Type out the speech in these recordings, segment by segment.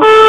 Oh!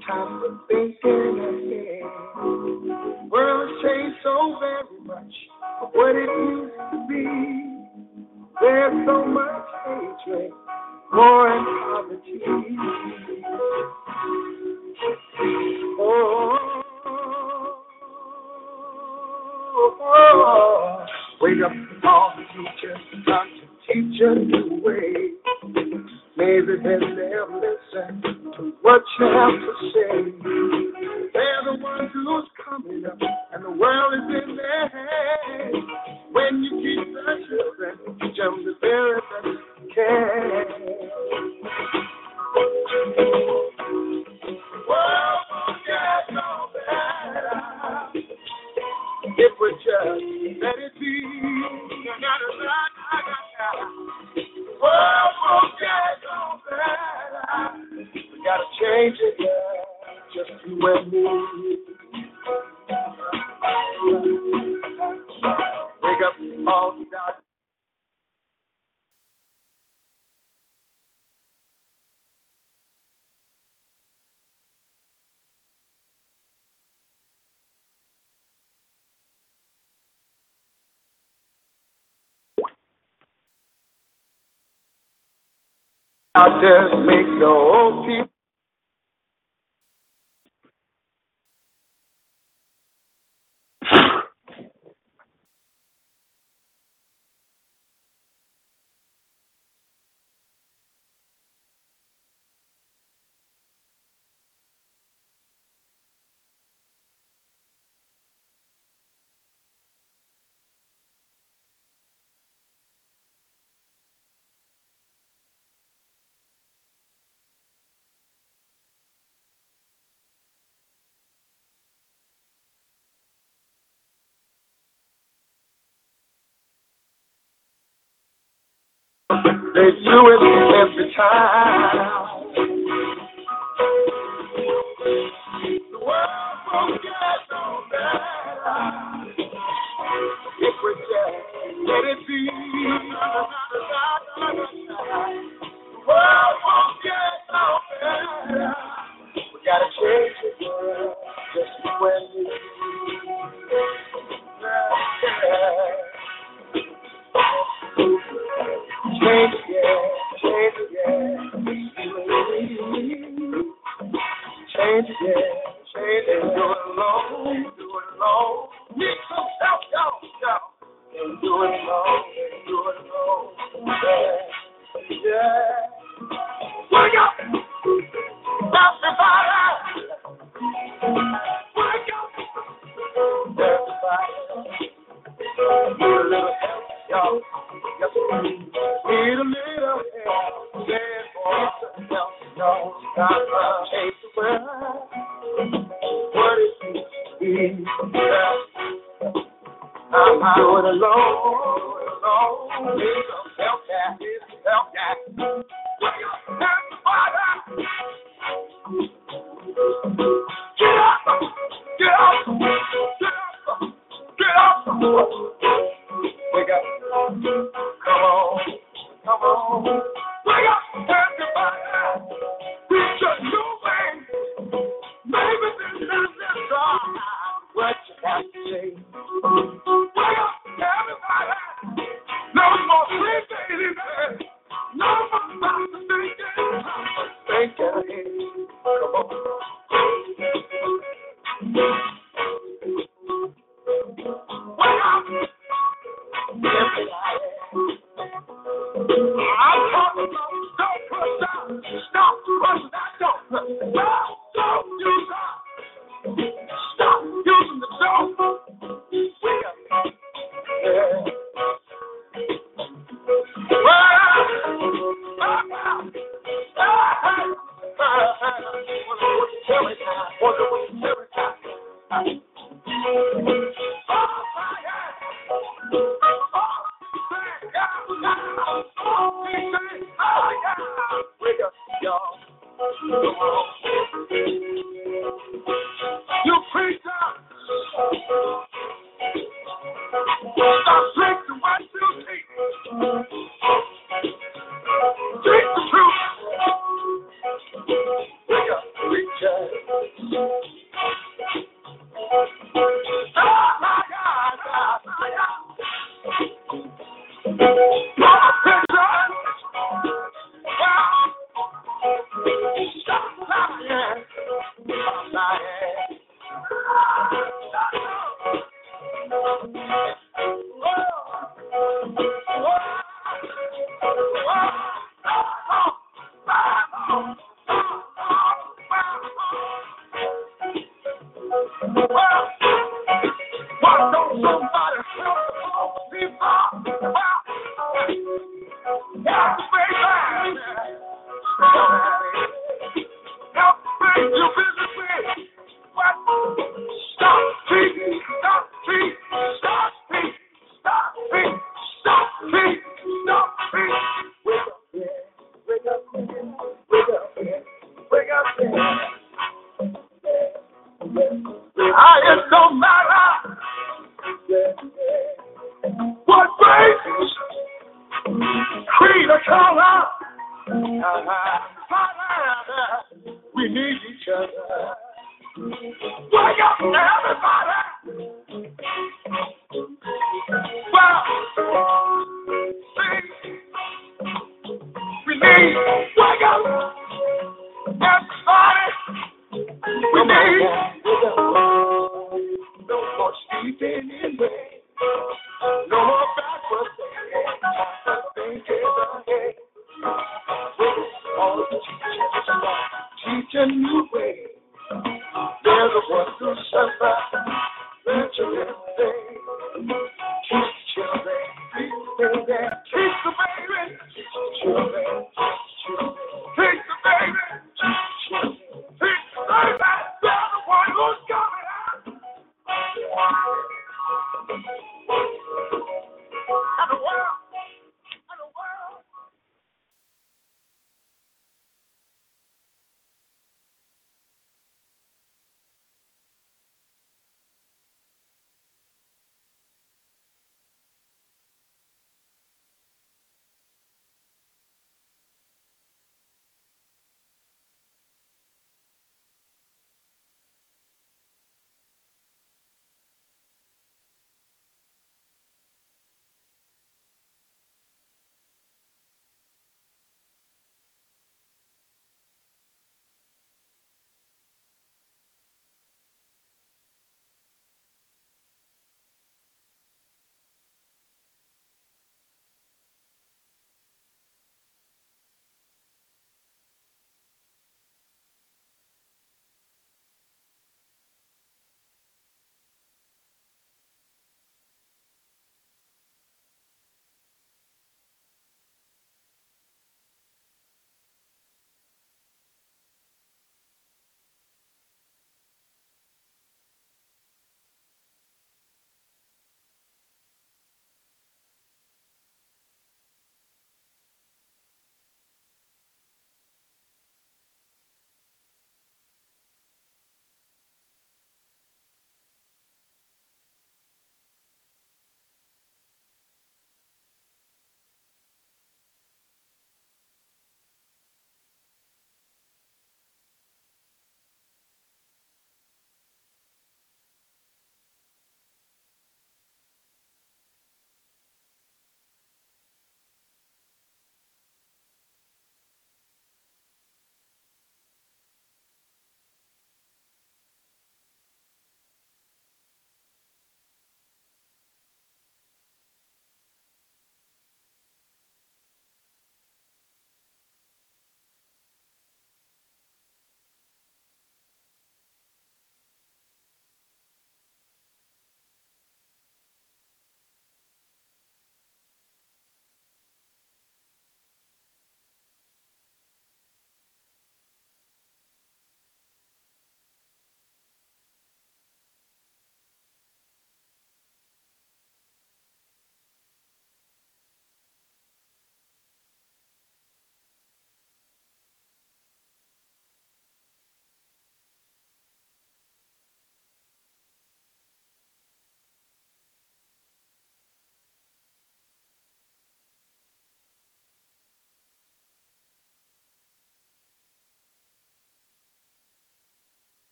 time They do it every time. The world won't get no better if we just let it be.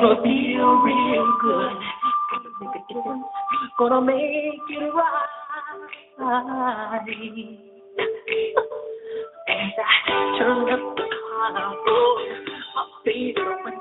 gonna feel real good. Gonna make a. Gonna make it right. And I turn up the collar on my favorite.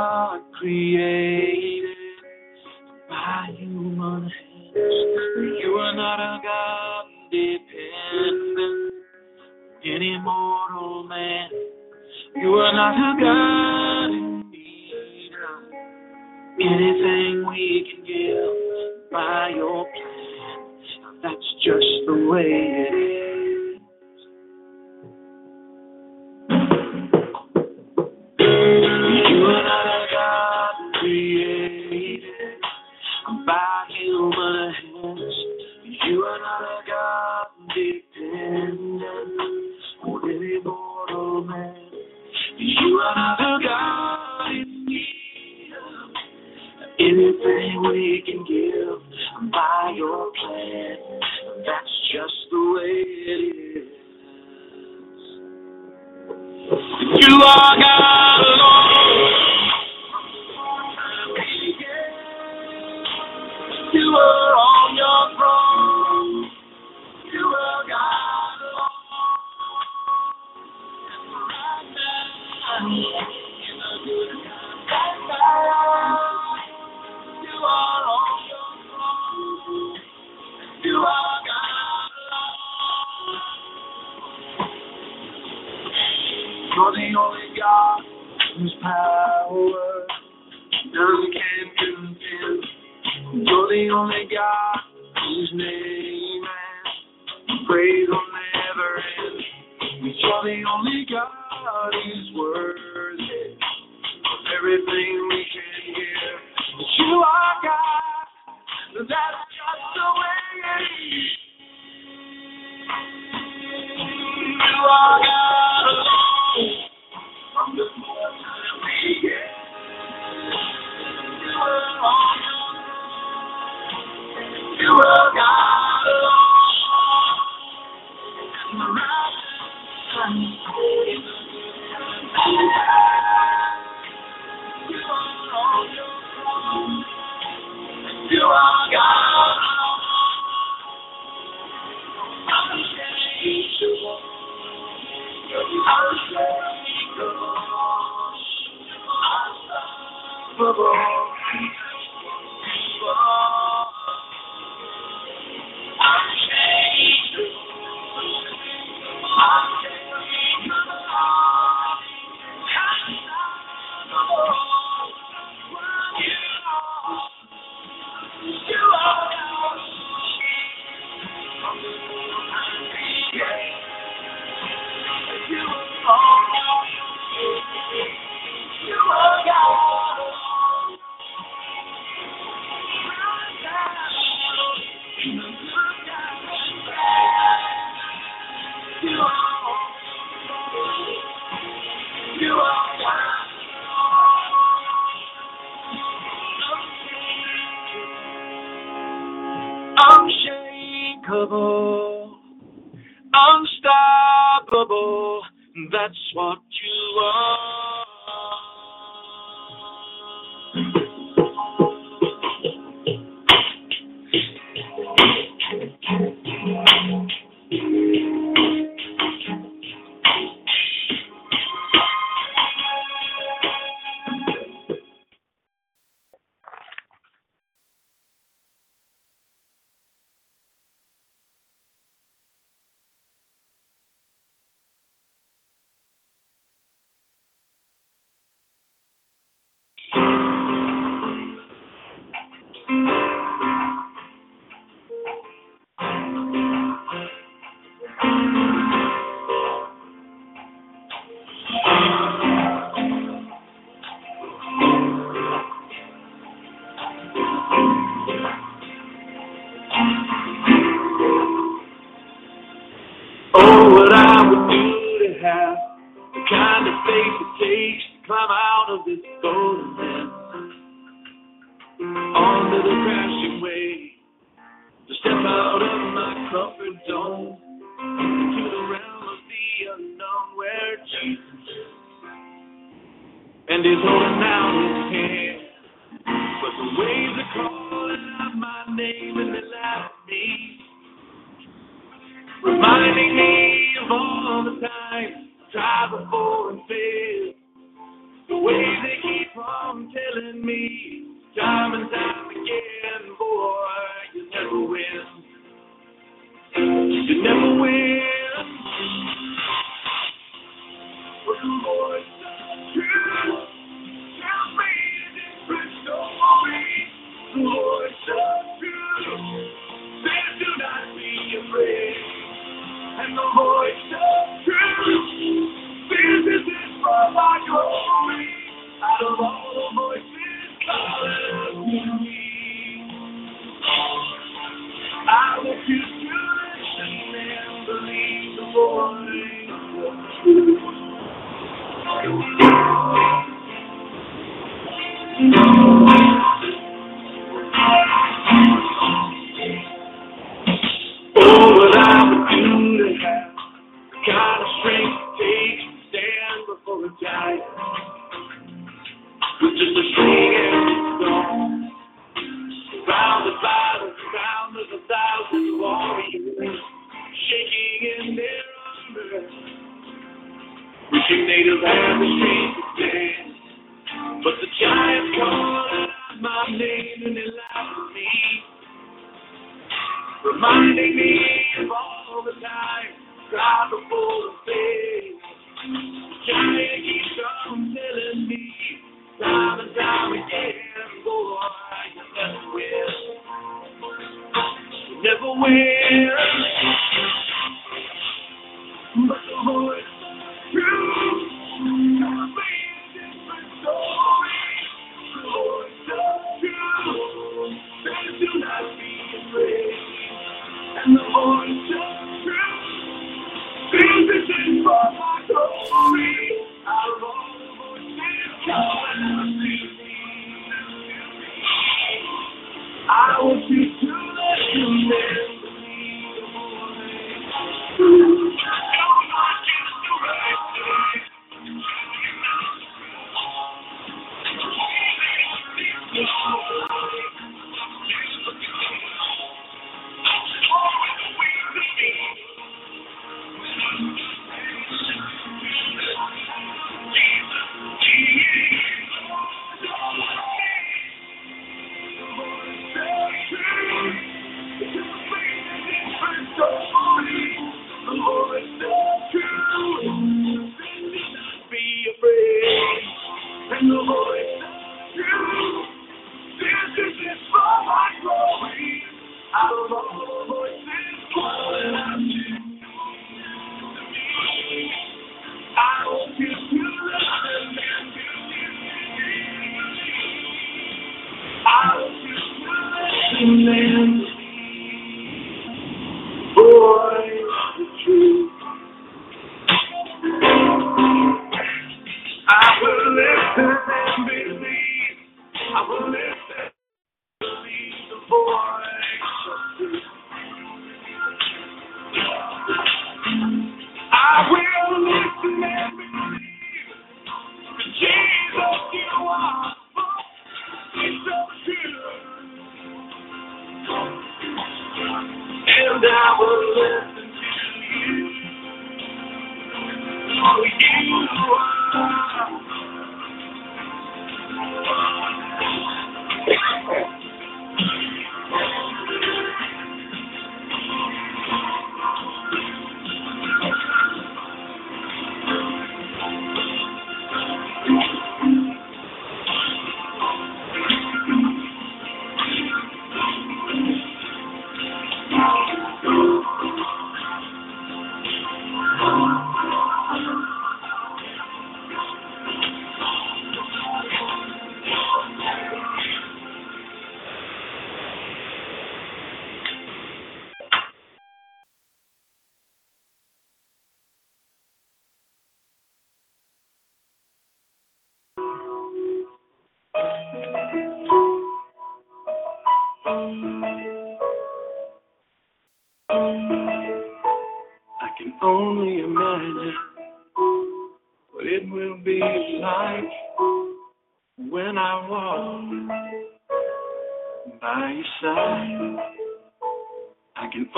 God created by human hands. You are not a God dependent, any mortal man. You are not a God.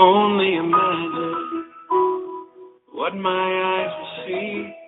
Only imagine what my eyes will see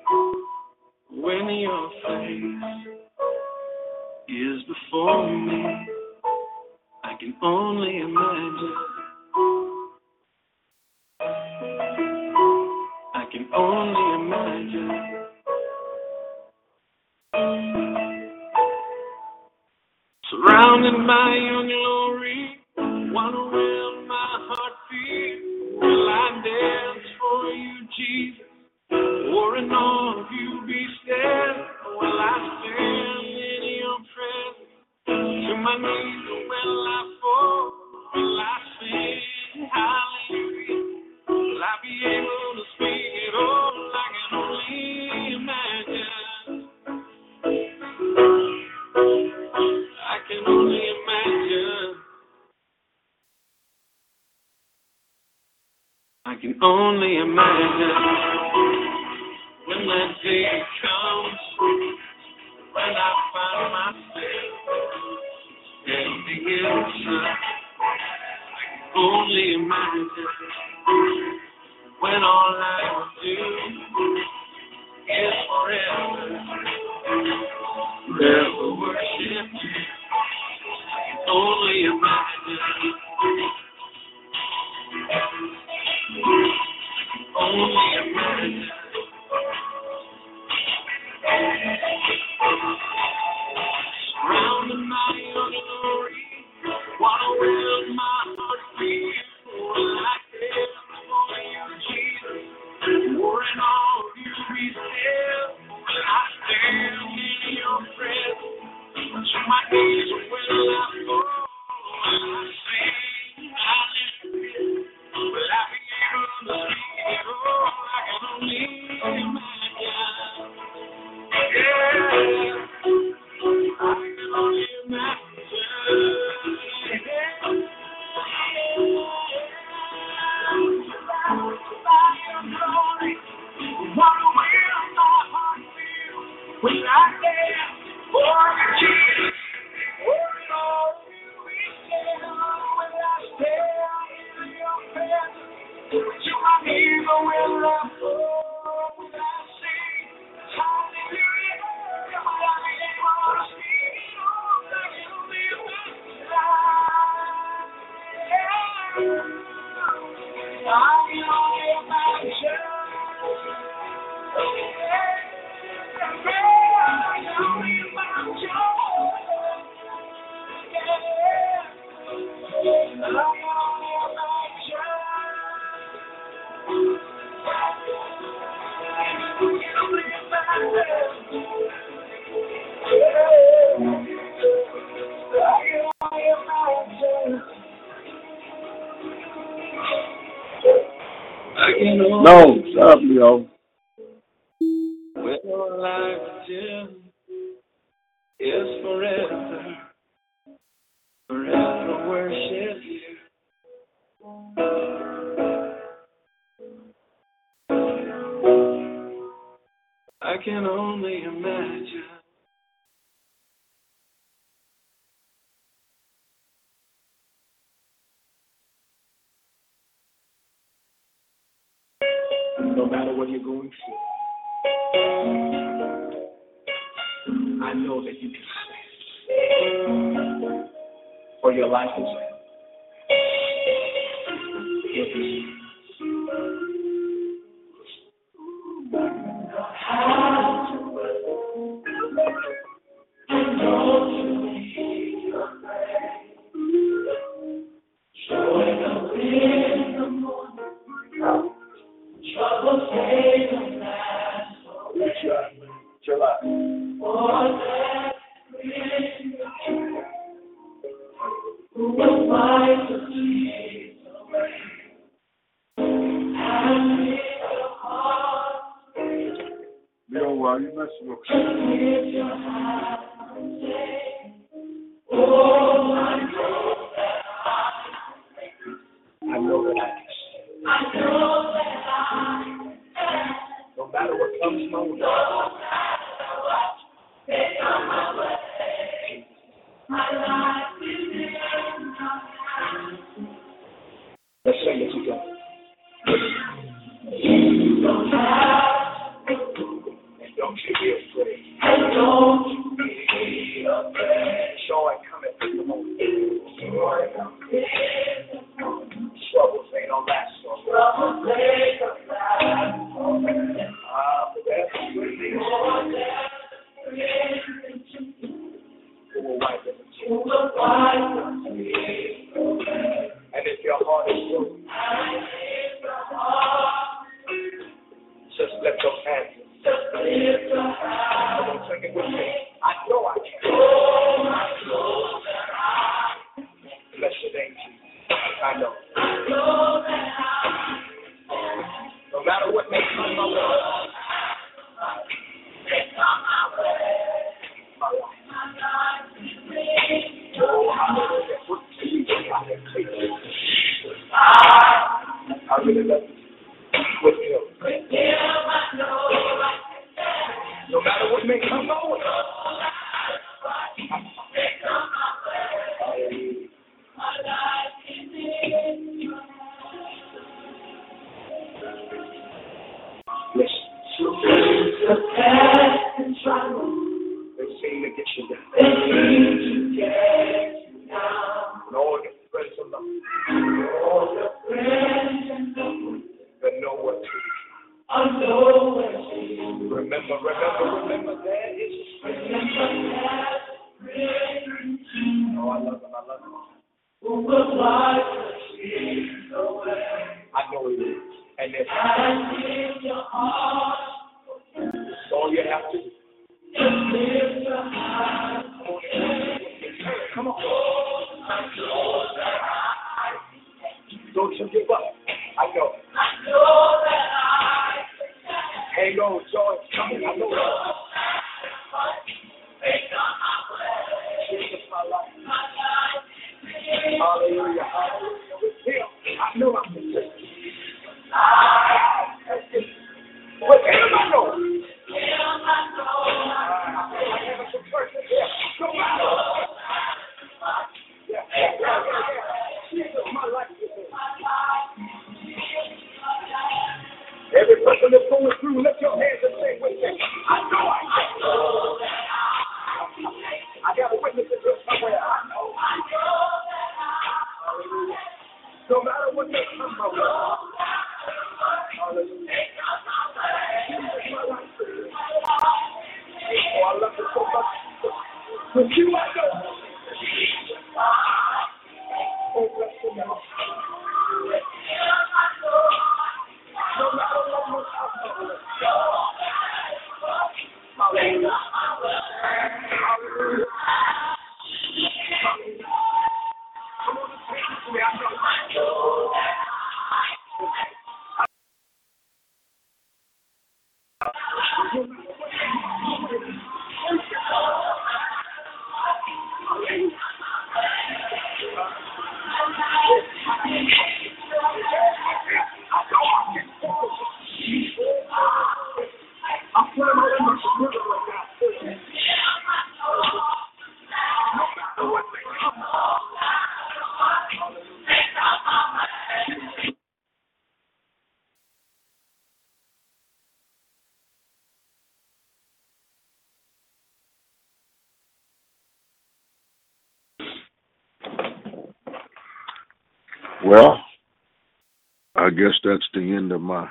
guess that's the end of my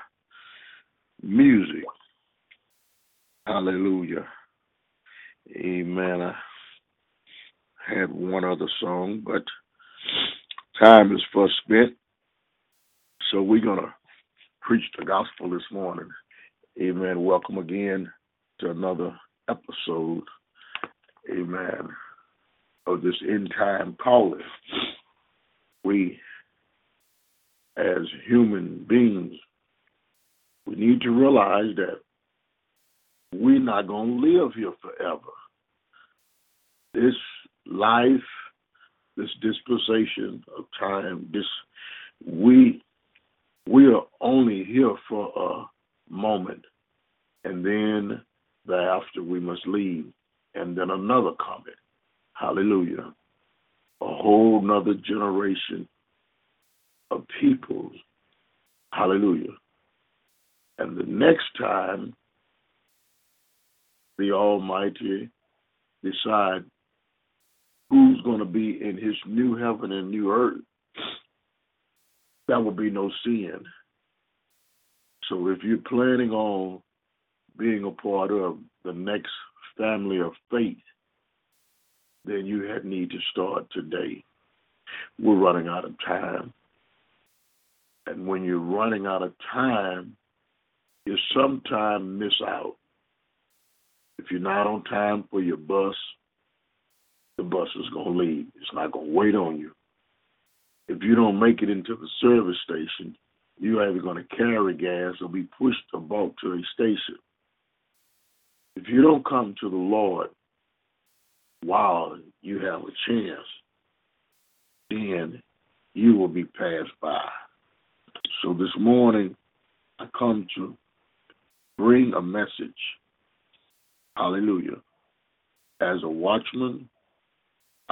music. Hallelujah. Amen. I had one other song, but time is for spent. So we're going to preach the gospel this morning. Amen. Welcome again to another episode. Amen. Of this end time calling. human beings, we need to realize that we're not going to live here forever. This life, this dispensation of time, this we we are only here for a moment, and then thereafter we must leave, and then another coming. Hallelujah. A whole nother generation going to be in his new heaven and new earth, that will be no sin. So if you're planning on being a part of the next family of faith, then you need to start today. We're running out of time. And when you're running out of time, you sometimes miss out. If you're not on time for your bus, the bus is going to leave. It's not going to wait on you. If you don't make it into the service station, you're either going to carry gas or be pushed or to a station. If you don't come to the Lord while you have a chance, then you will be passed by. So this morning, I come to bring a message. Hallelujah. As a watchman,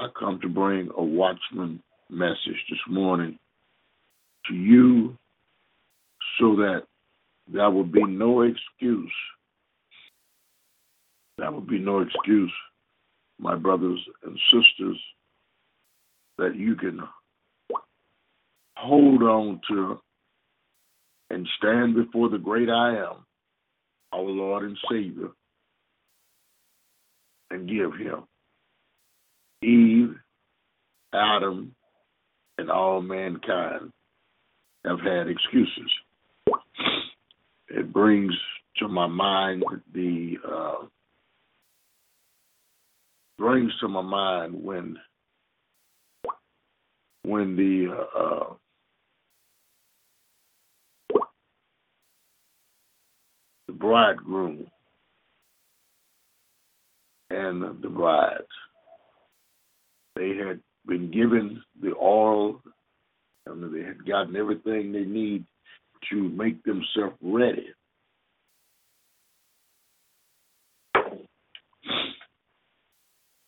I come to bring a watchman message this morning to you so that there will be no excuse. There will be no excuse, my brothers and sisters, that you can hold on to and stand before the great I am, our Lord and Savior, and give him Eve, Adam, and all mankind have had excuses. It brings to my mind the uh, brings to my mind when when the uh, uh, the bridegroom and the bride they had been given the oil and they had gotten everything they need to make themselves ready.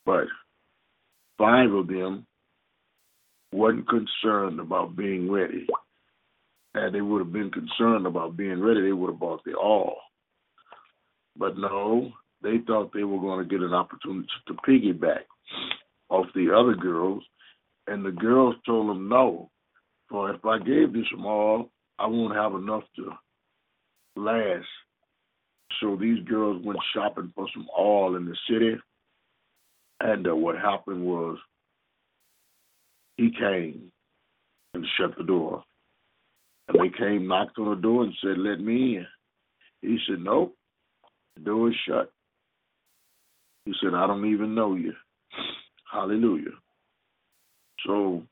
But five of them wasn't concerned about being ready. And they would have been concerned about being ready, they would have bought the all. But no, they thought they were going to get an opportunity to piggyback off the other girls. And the girls told him no. For if I gave this some oil, I won't have enough to last. So these girls went shopping for some oil in the city. And uh, what happened was he came and shut the door. And they came, knocked on the door, and said, Let me in. He said, Nope, the door is shut. He said, I don't even know you. Hallelujah. So,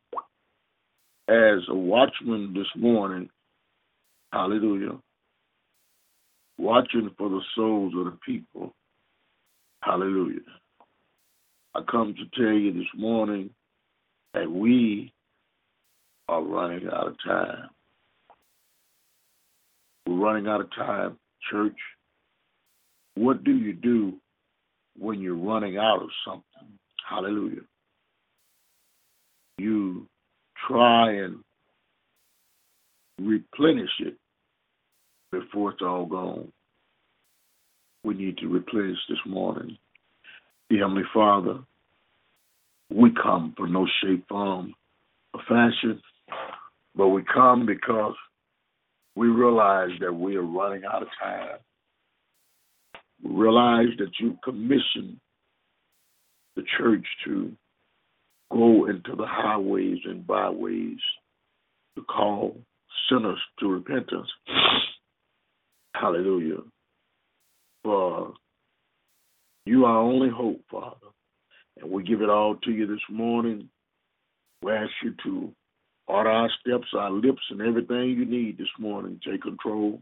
as a watchman this morning, hallelujah, watching for the souls of the people, hallelujah. I come to tell you this morning that we are running out of time. We're running out of time, church. What do you do when you're running out of something? Hallelujah. You try and replenish it before it's all gone. We need to replenish this morning. The Heavenly Father, we come for no shape, form, or fashion, but we come because we realize that we are running out of time. We realize that you commissioned the church to go into the highways and byways to call sinners to repentance. Hallelujah. For you are our only hope, Father. And we give it all to you this morning. We ask you to order our steps, our lips, and everything you need this morning. Take control.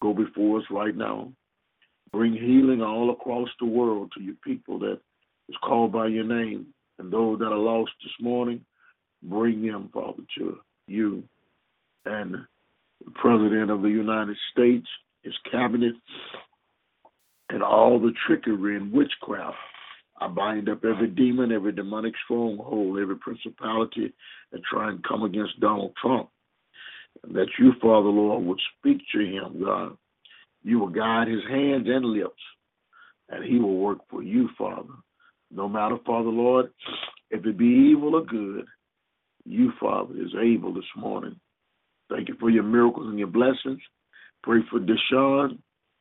Go before us right now. Bring healing all across the world to your people that is called by your name. And those that are lost this morning, bring them, Father, to you. And the President of the United States, his cabinet, and all the trickery and witchcraft. I bind up every demon, every demonic stronghold, every principality that try and come against Donald Trump. And that you, Father Lord, would speak to him, God. You will guide his hands and lips, and he will work for you, Father. No matter, Father Lord, if it be evil or good, you, Father, is able this morning. Thank you for your miracles and your blessings. Pray for Deshaun.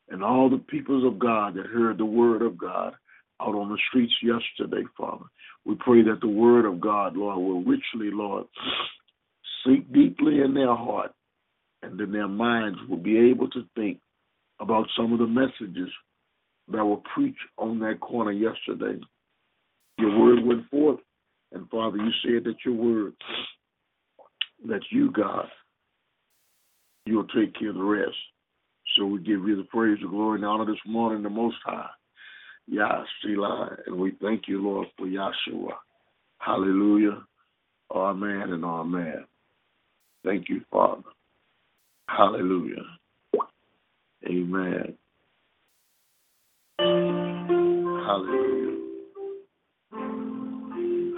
and all the peoples of God that heard the word of God out on the streets yesterday, Father. We pray that the word of God, Lord, will richly, Lord, sink deeply in their heart and then their minds will be able to think about some of the messages that were preached on that corner yesterday. Your word went forth, and Father, you said that your word, that you, God, you'll take care of the rest. So we give you the praise, the glory, and the honor this morning, the Most High. Yah, Selah, and we thank you, Lord, for Yahshua. Hallelujah. Amen and amen. Thank you, Father. Hallelujah. Amen. Hallelujah.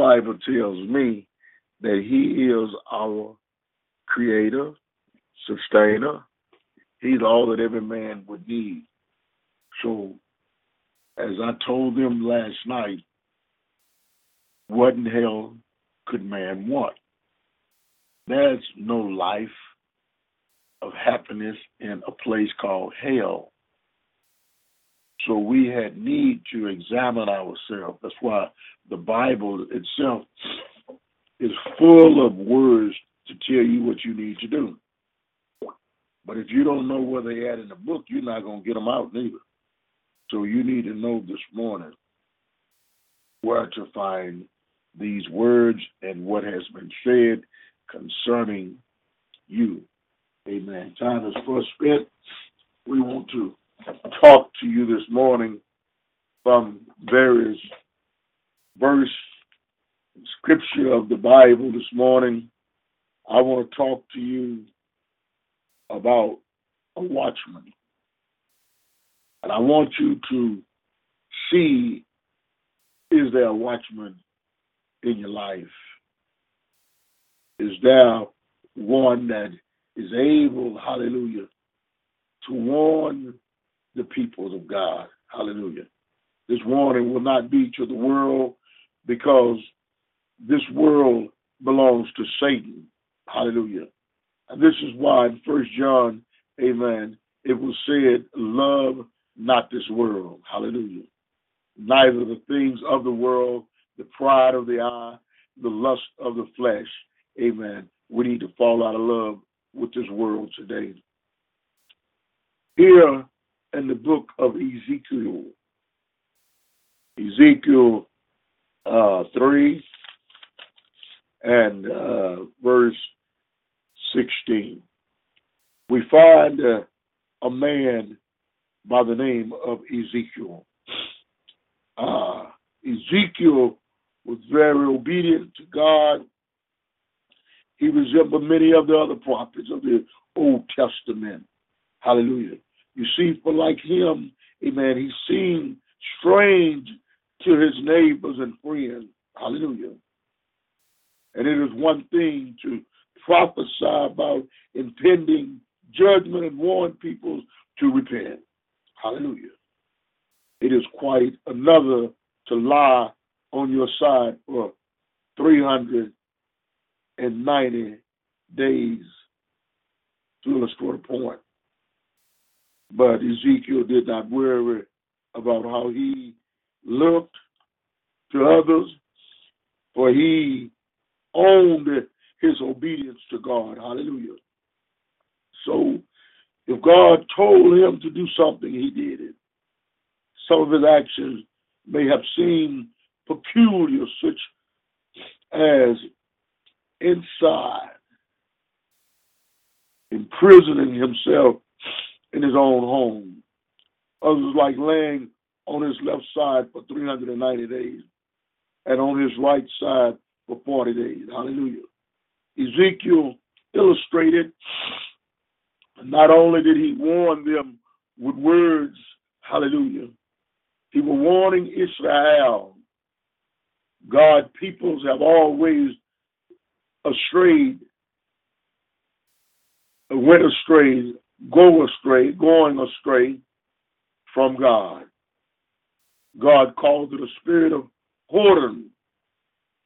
Bible tells me that he is our creator, sustainer. He's all that every man would need. So, as I told them last night, what in hell could man want? there's no life of happiness in a place called hell. So we had need to examine ourselves. That's why the Bible itself is full of words to tell you what you need to do. But if you don't know where they at in the book, you're not going to get them out neither. So you need to know this morning where to find these words and what has been said concerning you. Amen. Time is first spent. We want to talk to you this morning from various verse scripture of the Bible this morning. I want to talk to you about a watchman. And I want you to see is there a watchman in your life? Is there one that is able, hallelujah, to warn the people of God? Hallelujah. This warning will not be to the world because this world belongs to Satan. Hallelujah. And this is why in First John, amen, it was said, love not this world. Hallelujah. Neither the things of the world, the pride of the eye, the lust of the flesh. Amen. We need to fall out of love with this world today. Here in the book of Ezekiel, Ezekiel uh, 3 and uh, verse 16, we find uh, a man by the name of Ezekiel. Uh, Ezekiel was very obedient to God. He resembled many of the other prophets of the Old Testament. Hallelujah. You see, for like him, amen, he seemed strange to his neighbors and friends. Hallelujah. And it is one thing to prophesy about impending judgment and warn people to repent. Hallelujah. It is quite another to lie on your side for 390 days to illustrate a point. But Ezekiel did not worry about how he looked to others, for he owned his obedience to God. Hallelujah. So if God told him to do something, he did it. Some of his actions may have seemed peculiar, such as inside, imprisoning himself in his own home. Others like laying on his left side for 390 days and on his right side for 40 days. Hallelujah. Ezekiel illustrated not only did he warn them with words, hallelujah, he was warning Israel. God, peoples have always astrayed, went astray, go astray, going astray from God. God called it a spirit of whoredom.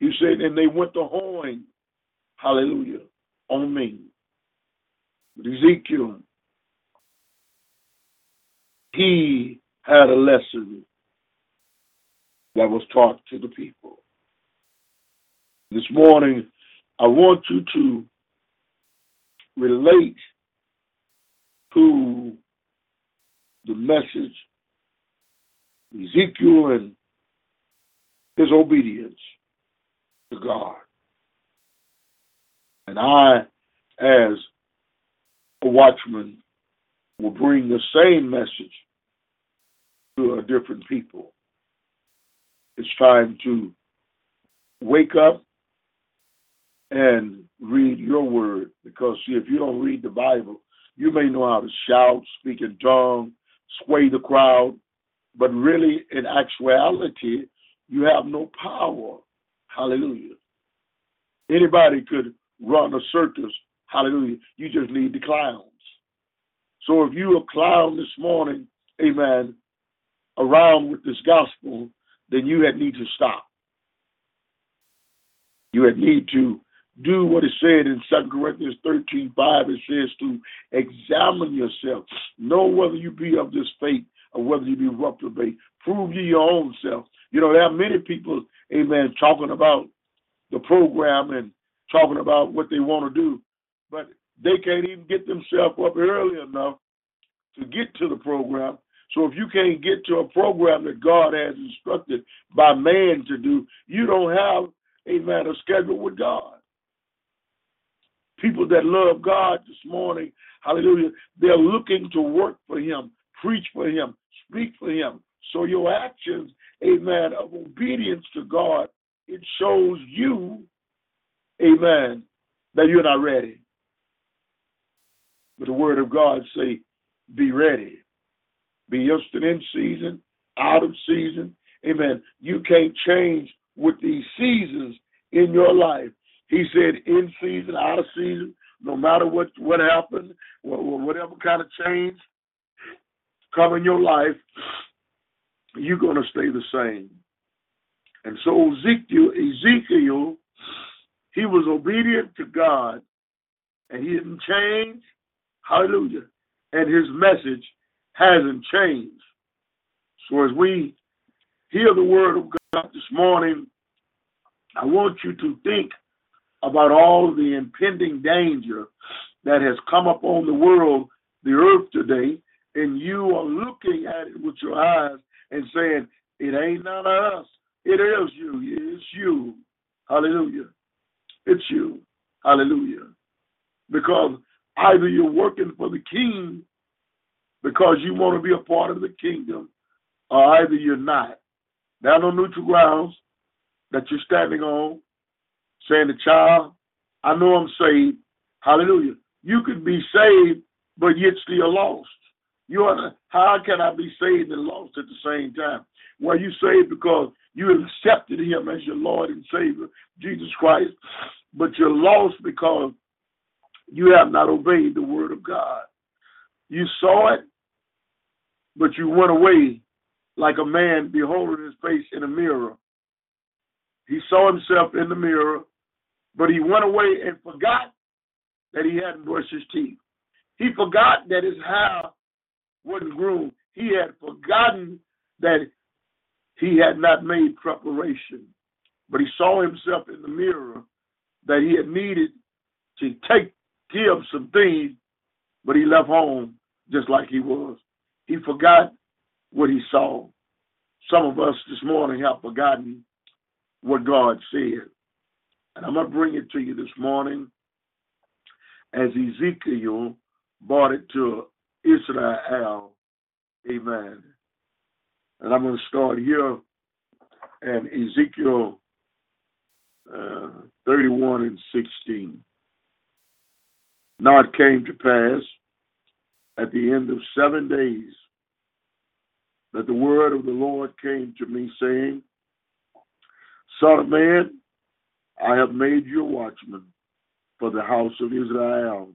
He said, and they went to horn, hallelujah, on me. Ezekiel, he had a lesson that was taught to the people. This morning, I want you to relate to the message Ezekiel and his obedience to God. And I, as a watchman, will bring the same message to a different people. It's time to wake up and read your word because see if you don't read the bible you may know how to shout speak in tongues sway the crowd but really in actuality you have no power. Hallelujah. Anybody could run a circus. Hallelujah. You just need the clowns. So if you a clown this morning amen around with this gospel then you had need to stop. You had need to do what it said in 2 Corinthians 13 5. It says to examine yourself, know whether you be of this faith or whether you be reprobate. Prove ye your own self. You know, there are many people, amen, talking about the program and talking about what they want to do, but they can't even get themselves up early enough to get to the program. So if you can't get to a program that God has instructed by man to do, you don't have, amen, a schedule with God. People that love God this morning, hallelujah, they're looking to work for Him, preach for Him, speak for Him. So your actions, amen, of obedience to God, it shows you, amen, that you're not ready. But the word of God say, be ready. Be instant in season, out of season. Amen. You can't change with these seasons in your life. He said, in season, out of season, no matter what what happened, whatever kind of change come in your life, you're going to stay the same. And so Ezekiel, Ezekiel, he was obedient to God, and he didn't change. Hallelujah. And his message hasn't changed. So as we hear the word of God this morning, I want you to think about all the impending danger that has come upon the world, the earth today, and you are looking at it with your eyes and saying, It ain't none of us. It is you. It's you. Hallelujah. It's you. Hallelujah. Because either you're working for the king because you want to be a part of the kingdom, or either you're not. There are no neutral grounds that you're standing on, saying to child, I know I'm saved. Hallelujah. You could be saved, but yet still lost. You are, how can I be saved and lost at the same time? Well, you saved because you accepted him as your Lord and Savior, Jesus Christ, but you're lost because you have not obeyed the word of God. You saw it, but you went away like a man beholding his face in a mirror. He saw himself in the mirror, but he went away and forgot that he hadn't brushed his teeth. He forgot that his hair wasn't groomed. He had forgotten that he had not made preparation. But he saw himself in the mirror that he had needed to take of some things, but he left home just like he was. He forgot what he saw. Some of us this morning have forgotten what God said. And I'm going to bring it to you this morning as Ezekiel brought it to Israel. Amen. And I'm going to start here in Ezekiel uh, 31 and 16. Now it came to pass at the end of seven days that the word of the Lord came to me, saying, Son of man, I have made you a watchman for the house of Israel.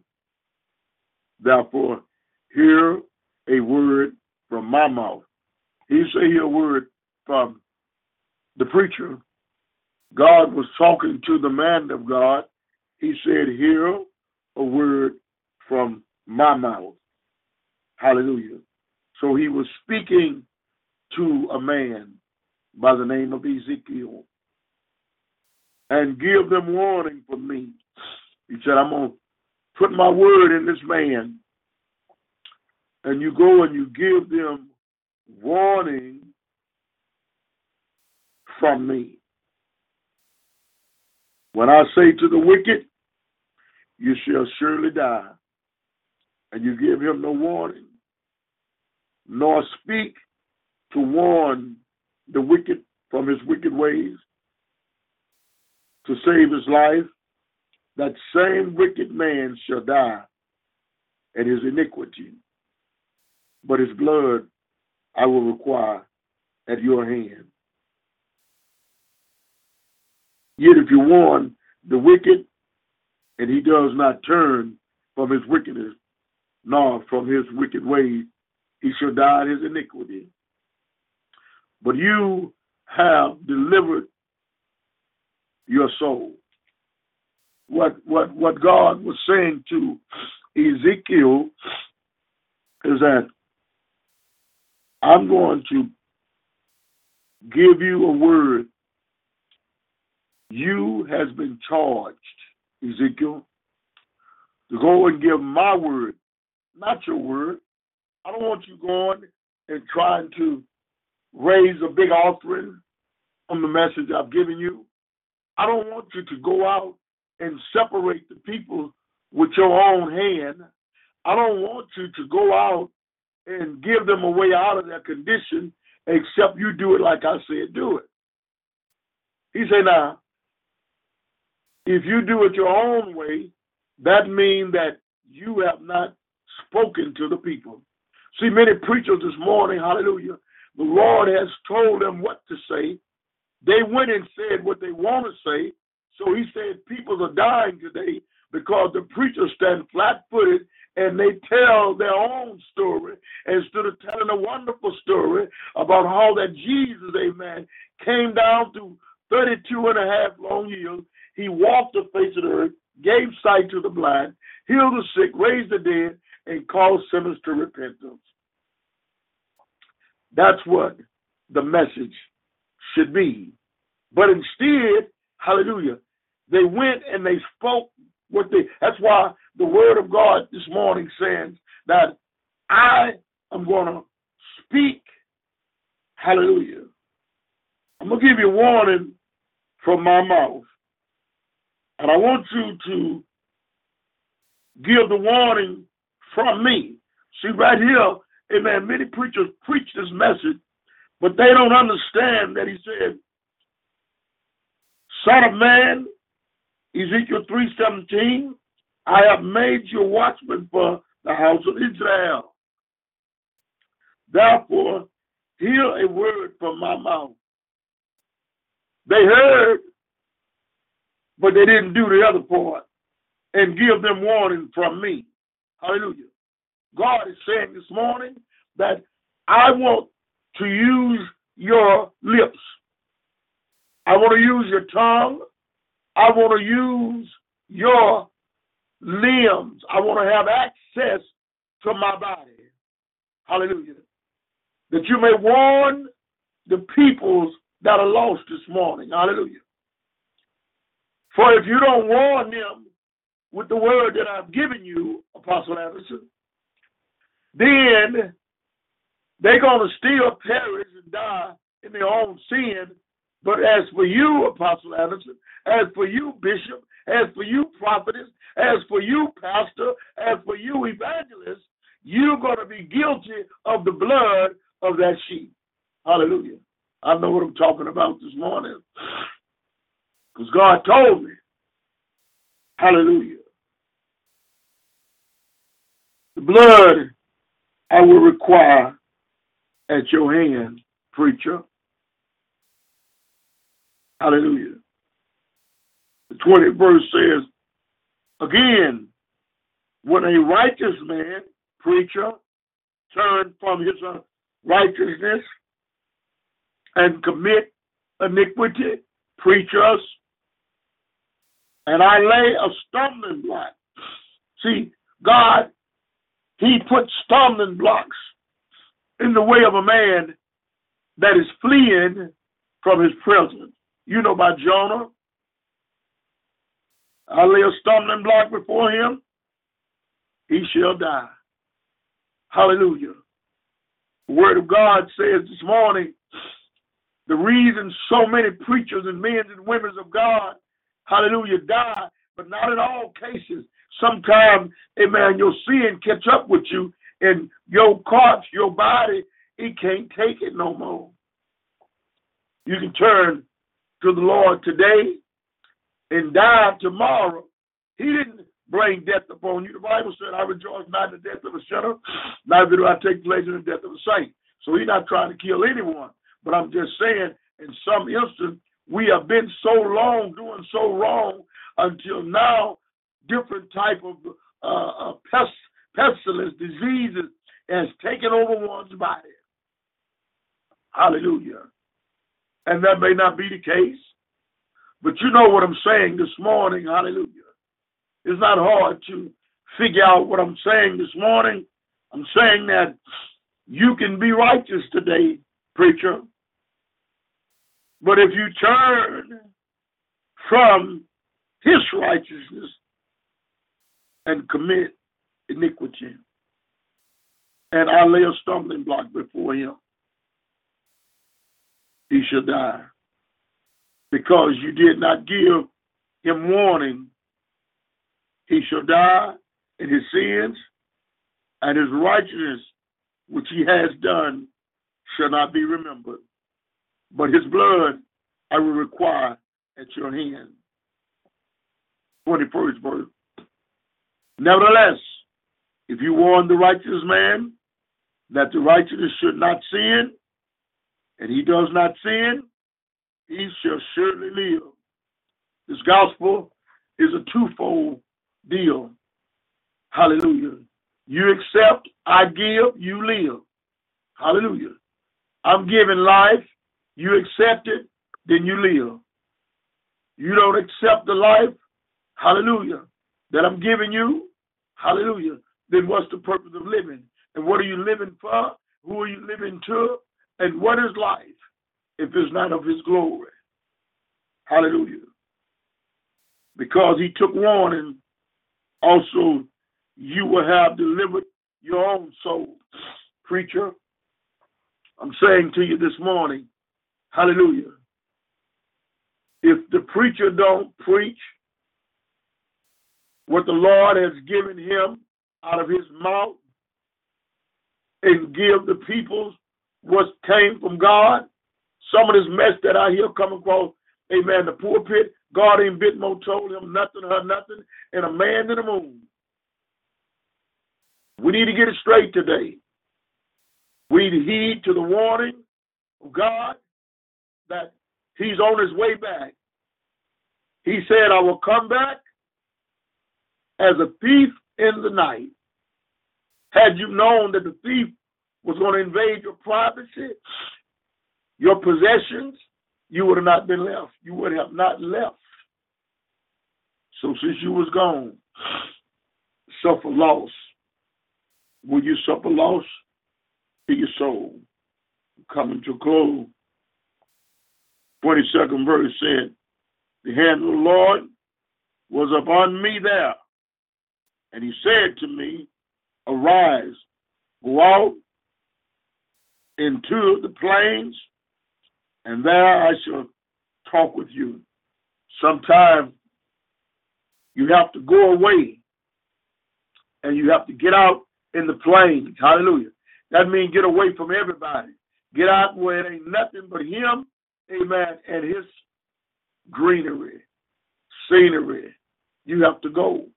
Therefore, hear a word from my mouth. He say hear a word from the preacher. God was talking to the man of God. He said, Hear a word from my mouth. Hallelujah. So he was speaking to a man by the name of Ezekiel and give them warning from me. He said, I'm going to put my word in this man. And you go and you give them warning from me. When I say to the wicked, you shall surely die, and you give him no warning, nor speak to warn the wicked from his wicked ways, to save his life, that same wicked man shall die at his iniquity, but his blood I will require at your hand. Yet if you warn the wicked, and he does not turn from his wickedness, nor from his wicked ways, he shall die in his iniquity. But you have delivered your soul. what what what God was saying to Ezekiel is that I'm going to give you a word. You has been charged, Ezekiel, to go and give my word, not your word. I don't want you going and trying to raise a big offering on the message I've given you. I don't want you to go out and separate the people with your own hand. I don't want you to go out and give them a way out of their condition except you do it like I said do it. He said, now, if you do it your own way, that means that you have not spoken to the people. See, many preachers this morning, hallelujah, the Lord has told them what to say. They went and said what they want to say. So he said people are dying today because the preachers stand flat footed and they tell their own story instead of telling a wonderful story about how that Jesus, amen, came down through 32 and a half long years. He walked the face of the earth, gave sight to the blind, healed the sick, raised the dead, and called sinners to repentance. That's what the message should be. But instead, hallelujah, they went and they spoke what they, that's why the word of God this morning says that I am going to speak, hallelujah. I'm going to give you a warning from my mouth. And I want you to give the warning from me. See, right here, amen, many preachers preach this message, but they don't understand that he said, Son of man, Ezekiel 3.17, I have made you watchman for the house of Israel. Therefore, hear a word from my mouth. They heard, but they didn't do the other part and give them warning from me. Hallelujah. God is saying this morning that I want to use your lips. I want to use your tongue. I want to use your limbs. I want to have access to my body. Hallelujah. That you may warn the peoples that are lost this morning. Hallelujah. For if you don't warn them with the word that I've given you, Apostle Anderson, then they're going to still perish and die in their own sin. But as for you, Apostle Anderson, as for you, Bishop, as for you, prophetess, as for you, pastor, as for you, evangelist, you're going to be guilty of the blood of that sheep. Hallelujah. I know what I'm talking about this morning. Because God told me. Hallelujah. The blood I will require at your hand, preacher. Hallelujah. The 20th verse says, again, when a righteous man, preacher, turn from his uh, righteousness and commit iniquity, preachers, and I lay a stumbling block. See, God, He put stumbling blocks in the way of a man that is fleeing from His presence. You know about Jonah. I lay a stumbling block before him, he shall die. Hallelujah. The word of God says this morning the reason so many preachers and men and women of God, hallelujah, die, but not in all cases. Sometimes, amen, your sin catch up with you and your corpse, your body, it can't take it no more. You can turn to the Lord today and die tomorrow. He didn't bring death upon you. The Bible said, I rejoice not in the death of a sinner, neither do I take pleasure in the death of a saint. So he's not trying to kill anyone. But I'm just saying, in some instance, we have been so long doing so wrong until now, different type of uh, uh, pest, pestilence, diseases has taken over one's body. Hallelujah. And that may not be the case, but you know what I'm saying this morning. Hallelujah. It's not hard to figure out what I'm saying this morning. I'm saying that you can be righteous today, preacher. But if you turn from his righteousness and commit iniquity, and I lay a stumbling block before him, he shall die. Because you did not give him warning, he shall die in his sins, and his righteousness which he has done shall not be remembered. But his blood I will require at your hand. 21st verse. Nevertheless, if you warn the righteous man that the righteous should not sin, and he does not sin, he shall surely live. This gospel is a twofold deal. Hallelujah. You accept, I give, you live. Hallelujah. I'm giving life, you accept it, then you live. You don't accept the life, hallelujah, that I'm giving you, hallelujah, then what's the purpose of living? And what are you living for? Who are you living to? And what is life if it's not of his glory? Hallelujah. Because he took warning, also you will have delivered your own soul. Preacher, I'm saying to you this morning, hallelujah. If the preacher don't preach what the Lord has given him out of his mouth and give the people what came from God, some of this mess that I hear come across, amen, the pulpit, God ain't bit more told him nothing, her nothing, and a man in the moon. We need to get it straight today. We need to heed to the warning of God that he's on his way back. He said, I will come back as a thief in the night. Had you known that the thief was going to invade your privacy, your possessions, you would have not been left. You would have not left. So since you was gone, suffer loss. Will you suffer loss to your soul? Coming to a close. 22nd verse said, The hand of the Lord was upon me there. And he said to me, Arise, go out into the plains, and there I shall talk with you. Sometime you have to go away and you have to get out in the plains. Hallelujah. That means get away from everybody. Get out where it ain't nothing but him, amen, and his greenery, scenery. You have to go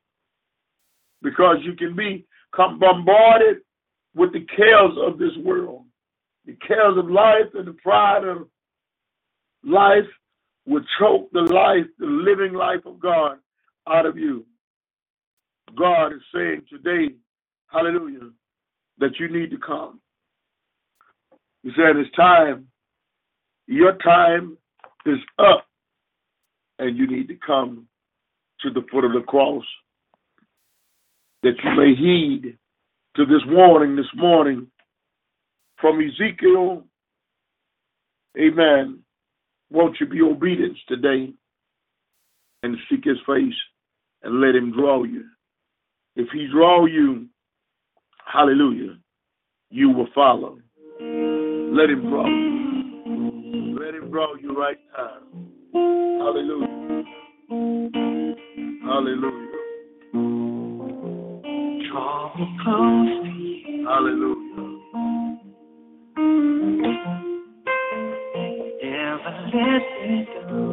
because you can be bombarded with the cares of this world. The cares of life and the pride of life will choke the life, the living life of God out of you. God is saying today, hallelujah, that you need to come. He said, It's time. Your time is up, and you need to come to the foot of the cross that you may heed to this warning this morning from Ezekiel. Amen. Won't you be obedient today and seek his face and let him draw you? If he draw you, hallelujah, you will follow. Let him draw you. Let him draw you right now. Hallelujah. Hallelujah. Hallelujah. Never let me go.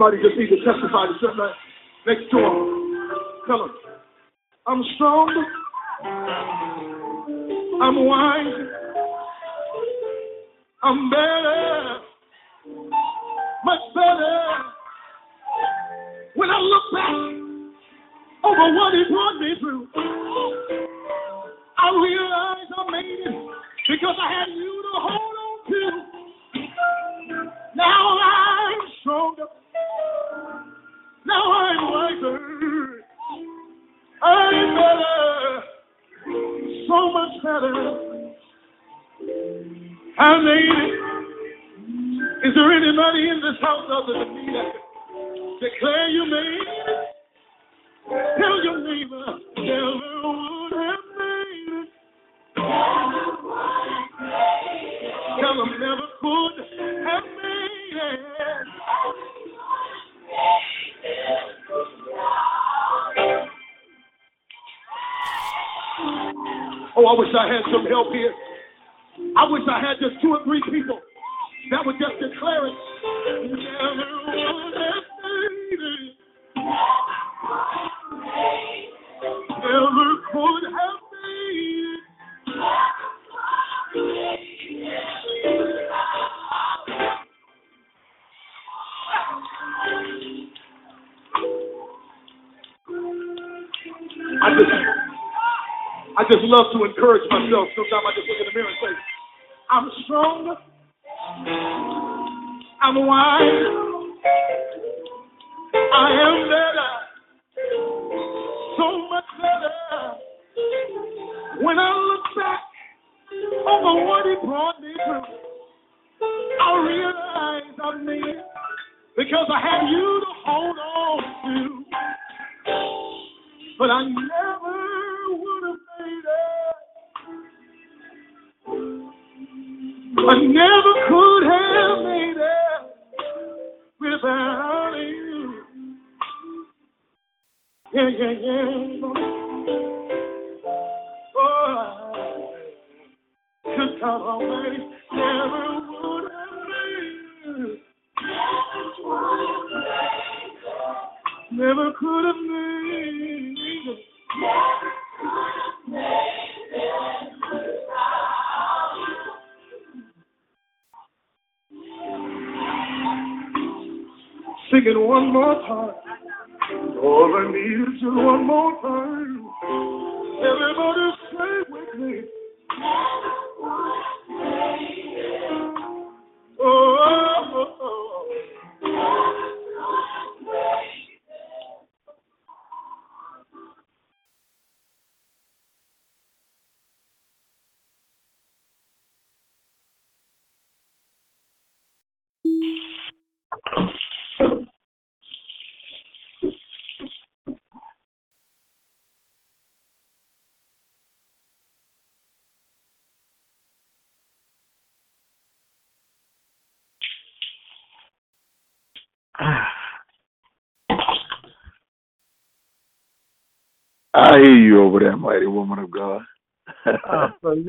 Somebody just to testify to next to him. Tell him, I'm strong. I'm wise. I'm better. Better. So much better. When I look back he brought me through, I realize I because I had you to hold on to. But I never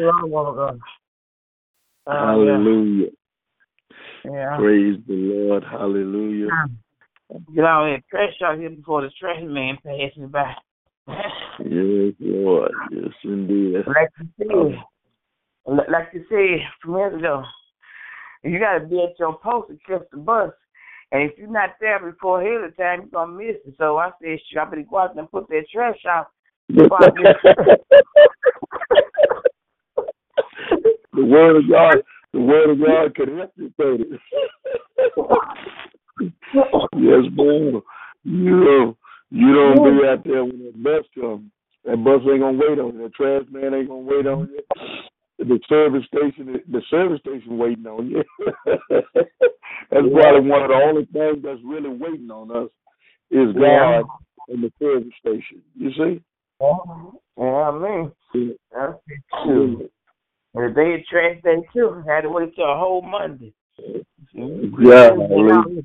the Lord, woman of God. Uh, Hallelujah. Yeah. Praise the Lord. Hallelujah. Get out of that trash out here before the trash man passes me by. Yes, Lord. Yes, indeed. like you said, li- like you said from years ago, you got to be at your post to catch the bus. And if you're not there before ahead of time, you're going to miss it. So I said, I better go out and put that trash out. before I get- the word of God, the word of God can through it. yes, ma'am. You know, you don't be out there when that bus comes. That bus ain't gonna wait on you. The trash man ain't gonna wait on you. The service station, the service station waiting on you. that's probably one of the only things that's really waiting on us is God and the service station. You see? Yeah, I mean, that's it too. And the day of trash day too, I had to wait till a whole Monday. Yeah, You know,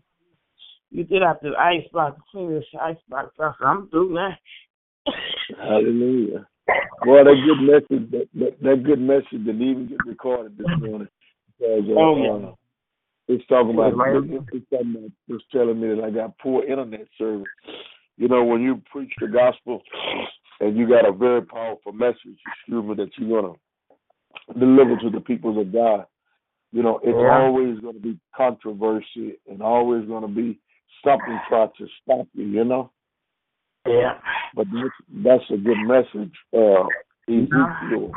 You get out the ice box, clean this ice box off. I'm through now. Hallelujah. Boy, that good message, that, that, that good message didn't even get recorded this morning. Because, uh, Oh, yeah. uh, it's talking about, it's talking about, it's telling me that I got poor internet service. You know, when you preach the gospel and you got a very powerful message, excuse me, that you're going to deliver to the peoples of God, you know, it's Yeah. always going to be controversy and always going to be something try to stop you, you know? Yeah. but that's, that's a good message. Uh, Ezekiel,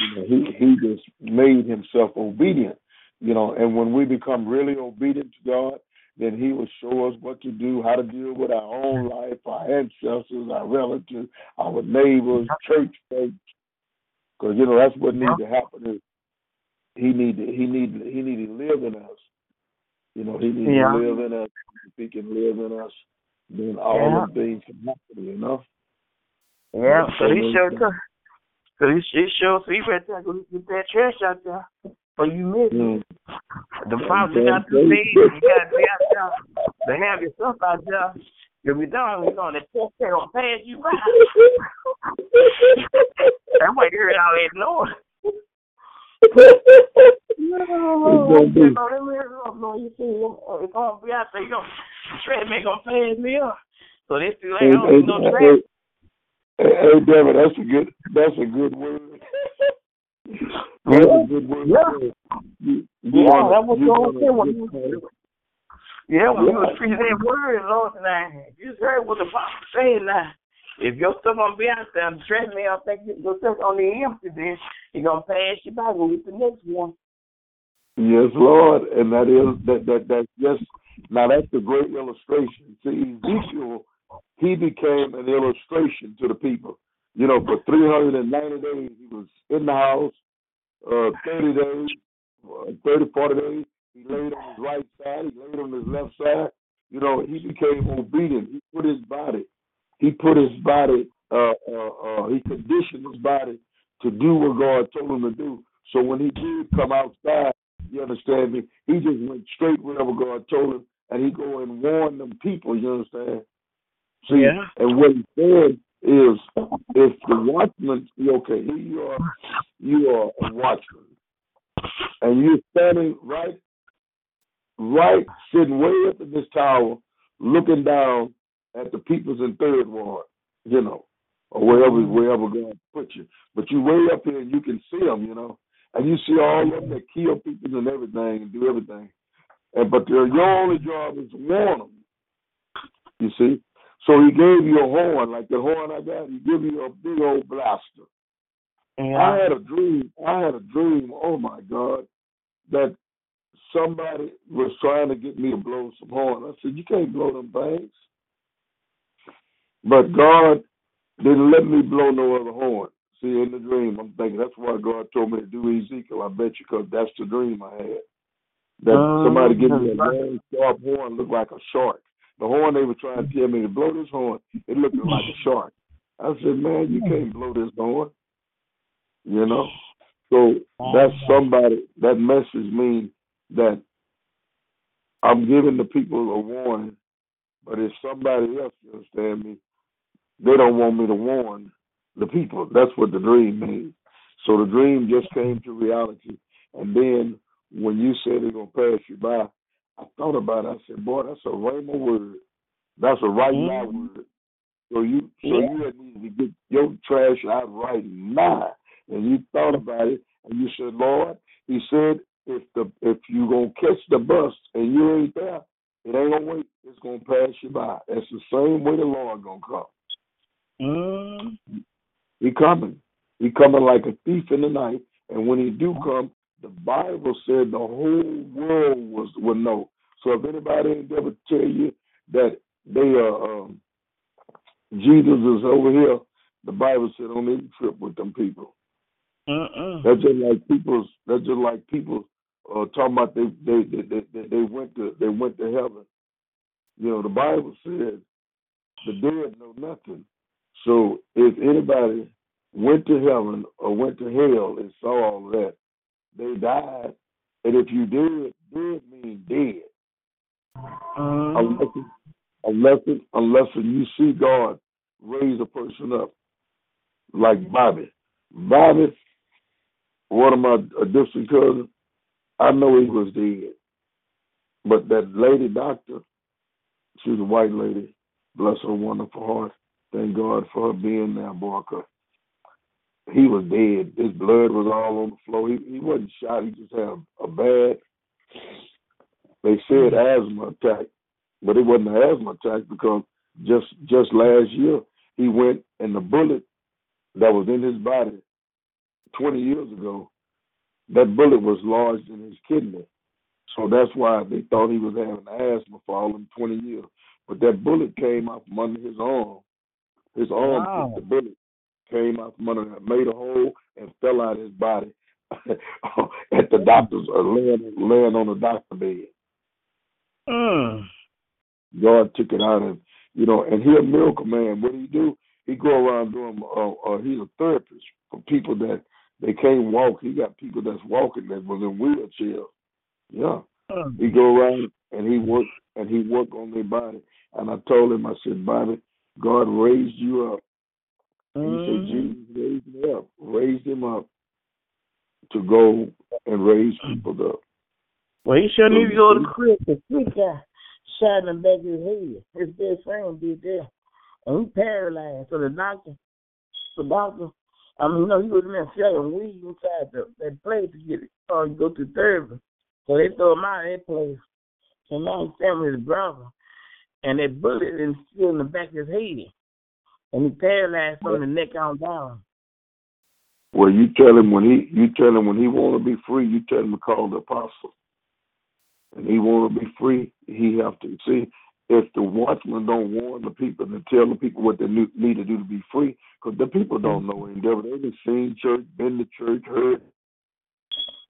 you know, he he just made himself obedient, you know, and when we become really obedient to God, then He will show us what to do, how to deal with our own life, our ancestors, our relatives, our neighbors, church folks, because you know that's what needs to happen. Is He need to he need he need to live in us. You know, He needs Yeah. to live in us. If He can live in us, then all Yeah. the things can happen. You know. Yeah, so he sure took. So he, he sure, so you better tell- go get that trash out there. Or you miss it. Mm. The problems you got to see, you got to be out there. They have your stuff out there. If you don't, you know, the test they gonna pass you by. That's why you heard all that noise. gonna be. You know, them here, oh, no, you see, them, uh, it's gonna be out there. You know, trash man gonna pass me up. So this thing Hey, ain't gonna no hey, hey, hey, David, that's a good that's a good word. that's a good word. Yeah. You, you Yeah, wanna- that was you the wanna only thing when get you- Yeah, when you was preaching that word, Lord, now you just heard what the Bible saying now. If your stuff gonna be out there, trust me, I think your stuff on the empty, then you're gonna pass you by and get the next one. Yes, Lord, and that is that that that just now that's a great illustration. See, Ezekiel, he became an illustration to the people. You know, for 390 days he was in the house, uh, 30 days, uh, 30, 40 days. He laid on his right side, he laid on his left side. You know, he became obedient. He put his body, he put his body, uh, uh, uh, he conditioned his body to do what God told him to do. So when he did come outside, you understand me? He just went straight wherever God told him, and he go and warn them people. You understand? See, Yeah. and what he said is, if the watchman, okay, here you are, you are a watchman, and you're standing right, right, sitting way up in this tower, looking down at the peoples in Third Ward, you know, or wherever mm-hmm. wherever God put you. But you way up here and you can see them, you know, and you see all of them that kill people and everything and do everything. And but your your only job is to warn them. You see, so he gave you a horn like the horn I got. He give you a big old blaster. And I had a dream. I had a dream. Oh my God, that somebody was trying to get me to blow some horn. I said, "You can't blow them things." But God didn't let me blow no other horn. See, in the dream, I'm thinking that's why God told me to do Ezekiel. I bet you, because that's the dream I had. That Oh, somebody give me a long, sharp horn, looked like a shark. The horn they were trying to tell me to blow this horn, it looked like a shark. I said, man, you can't blow this horn. You know? So that's somebody, that message means that I'm giving the people a warning, but if somebody else, you understand me, they don't want me to warn the people. That's what the dream means. So the dream just came to reality. And then when you said it's going to pass you by, I thought about it. I said, boy, that's a rhema word. That's a right now Mhm. word. So you so Yeah. you had to get your trash out right now. And you thought about it and you said, Lord, he said if the if you gonna catch the bus and you ain't there, it ain't gonna wait, it's gonna pass you by. That's the same way the Lord gonna come. Mm. He coming. He coming like a thief in the night. And when he do come, the Bible said the whole world was will know. So if anybody ain't ever tell you that they are um, Jesus is over here, the Bible said don't even trip with them people. Mm-mm. That's just like people's. That's just like people uh, talking about they they, they they they went to they went to heaven. You know the Bible said the dead know nothing. So if anybody went to heaven or went to hell and saw all that, they died. And if you did, did mean dead. Mm. Unless it, unless it, unless you see God raise a person up, like Bobby. Bobby, one of my a distant cousins, I know he was dead. But that lady doctor, she was a white lady, bless her wonderful heart. Thank God for her being there, boy, he was dead. His blood was all on the floor. He, he wasn't shot. He just had a, a bad, they said asthma attack, but it wasn't an asthma attack because just just last year he went and the bullet that was in his body 20 years ago, that bullet was lodged in his kidney. So that's why they thought he was having asthma for all them 20 years. But that bullet came out from under his arm. His arm Wow. the bullet, came out from under that, made a hole, and fell out his body at the doctor's, uh, laying, laying on the doctor bed. Mm. God took it out and you know, and he a miracle man. What do he do? He go around doing uh, uh he's a therapist for people that they can't walk. He got people that's walking that was in wheelchairs. Yeah. Mm. He go around and he work and he work on their body. And I told him, I said, Bobby, God raised you up. And he said, Mm. Jesus raised me up, raised him up to go and raise people up. Well, he sure need to go to the crib. The quick guy shot in the back of his head. His best friend did that. And he paralyzed. So the doctor, the doctor, I mean, you know, he was in there selling weed inside the, that place to get it, or go to therapy. So they throw him out of that place. So now he's standing with his brother, and that bullet is still in the back of his head, and he paralyzed from the neck on down. Well, you tell him when he you tell him when he want to be free, you tell him to call the apostle, and he want to be free. He have to see if the watchman don't warn the people and tell the people what they need to do to be free, because the people don't know any devil. They've been seen church, been to church, heard.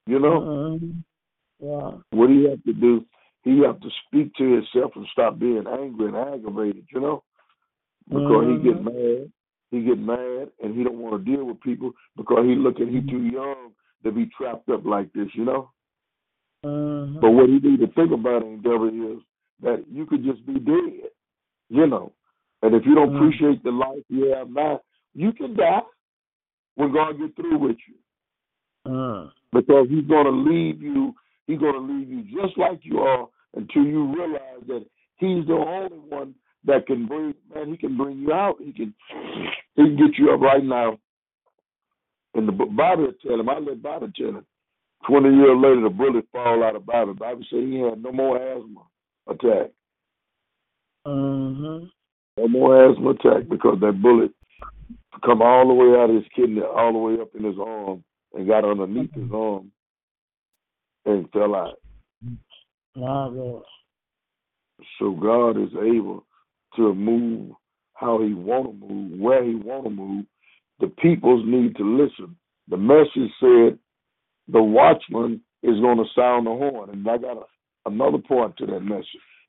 You know. Mm-hmm. Yeah. What do you have to do? He have to speak to himself and stop being angry and aggravated. You know, because mm-hmm. he get mad he get mad and he don't want to deal with people because he looking he too young to be trapped up like this, you know. Uh-huh. But what he need to think about, Endeavor, is that you could just be dead, you know. And if you don't uh-huh. appreciate the life you have now, you can die when God get through with you. Uh-huh. Because he's gonna leave you, he's gonna leave you just like you are until you realize that he's the only one that can bring man, he can bring you out. He can he can get you up right now. And the Bible tell him, I let Bible tell him. Twenty years later, the bullet fall out of Bobby. Bobby said he had no more asthma attack. Mm-hmm. No more asthma attack because that bullet come all the way out of his kidney, all the way up in his arm, and got underneath his arm, and fell out. My. So God is able to move how he want to move, where he want to move. The peoples need to listen. The message said the watchman is going to sound the horn, and I got a, another point to that message.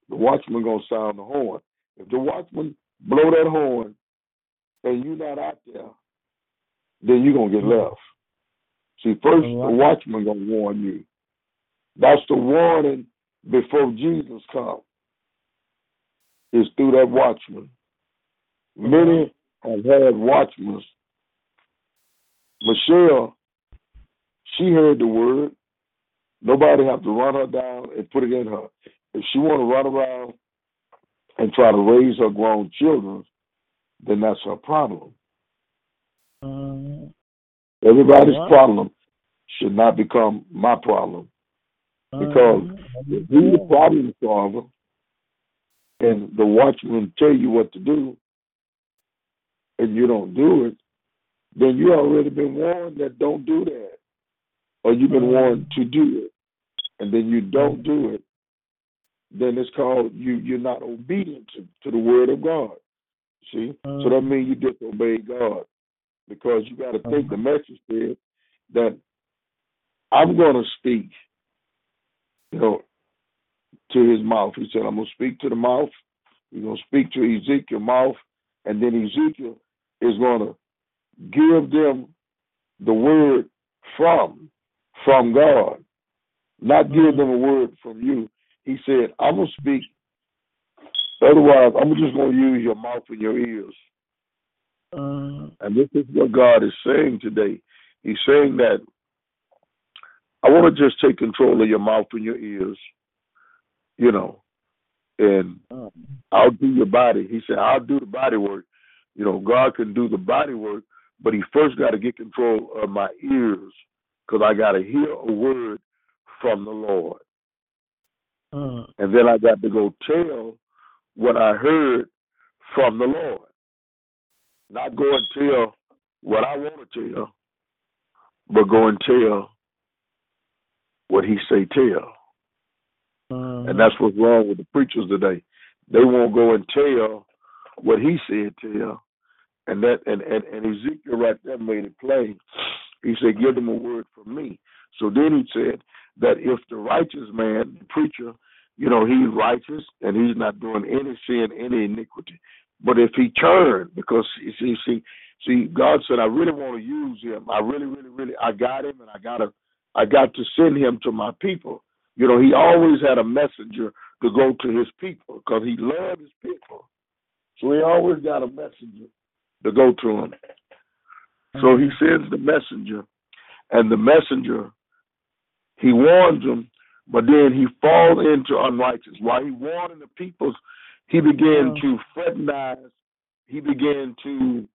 The watchman going to sound the horn. If the watchman blow that horn and you're not out there, then you're gonna get left. See, first the watchman gonna warn you. That's the warning before Jesus comes is through that watchman. Many have had watchmen. Michelle, she heard the word. Nobody have to run her down and put it in her. If she want to run around and try to raise her grown children, then that's her problem. Uh, Everybody's problem should not become my problem. Because um, if he's the problem solver, and the watchman tell you what to do, and you don't do it, then you already been warned that don't do that, or you've been mm-hmm. warned to do it, and then you don't do it. Then it's called you. You're not obedient to, to the word of God. See, so that mm-hmm. means you disobey God because you got to think the uh-huh. message said that I'm going to speak. You know, to his mouth. He said, I'm going to speak to the mouth. You're going to speak to Ezekiel's mouth. And then Ezekiel is going to give them the word from, from God. Not give them a word from you. He said, I'm going to speak. Otherwise, I'm just going to use your mouth and your ears. Uh, and this is what God is saying today. He's saying that I want to just take control of your mouth and your ears you know, and uh, I'll do your body. He said, I'll do the body work. You know, God can do the body work, but He first got to get control of my ears because I got to hear a word from the Lord. uh, And then I got to go tell what I heard from the Lord. Not go and tell what I want to tell, but go and tell what He say tell. uh, And that's what's wrong with the preachers today. They won't go and tell what he said tell. And that and, and, and Ezekiel right there made it plain. He said, Give them a word from me. So then he said that if the righteous man, the preacher, you know, he's righteous and he's not doing any sin, any iniquity. But if he turned, because you see, see, see, God said, I really want to use him. I really, really, really, I got him, and I gotta, I got to send him to my people. You know, he always had a messenger to go to his people because he loved his people. So he always got a messenger to go to him. So he mm-hmm. sends the messenger, and the messenger, he warns them, but then he falls into unrighteousness. While he warning the people, he began oh. to fraternize, he began to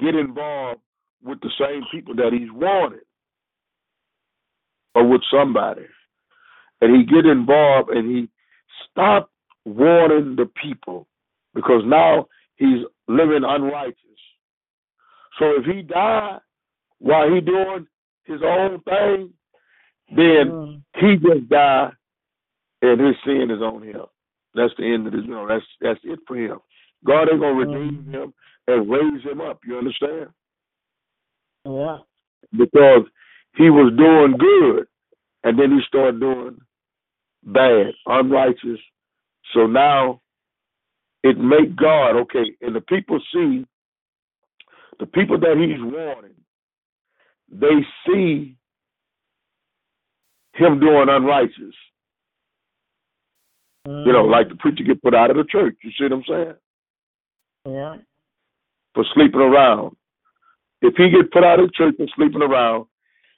get involved with the same people that he's warning or with somebody and he get involved and he stop warning the people because now he's living unrighteous. So if he died while he doing his own thing, then Mm. he just died and his sin is on him. That's the end of this. You know, that's that's it for him. God ain't gonna redeem him and raise him up. You understand? Yeah. Because he was doing good, and then he started doing bad, unrighteous. So now it make God okay, and the people see the people that he's warning. They see him doing unrighteous. You know, like the preacher get put out of the church. You see what I'm saying? Yeah. For sleeping around. If he get put out of church for sleeping around,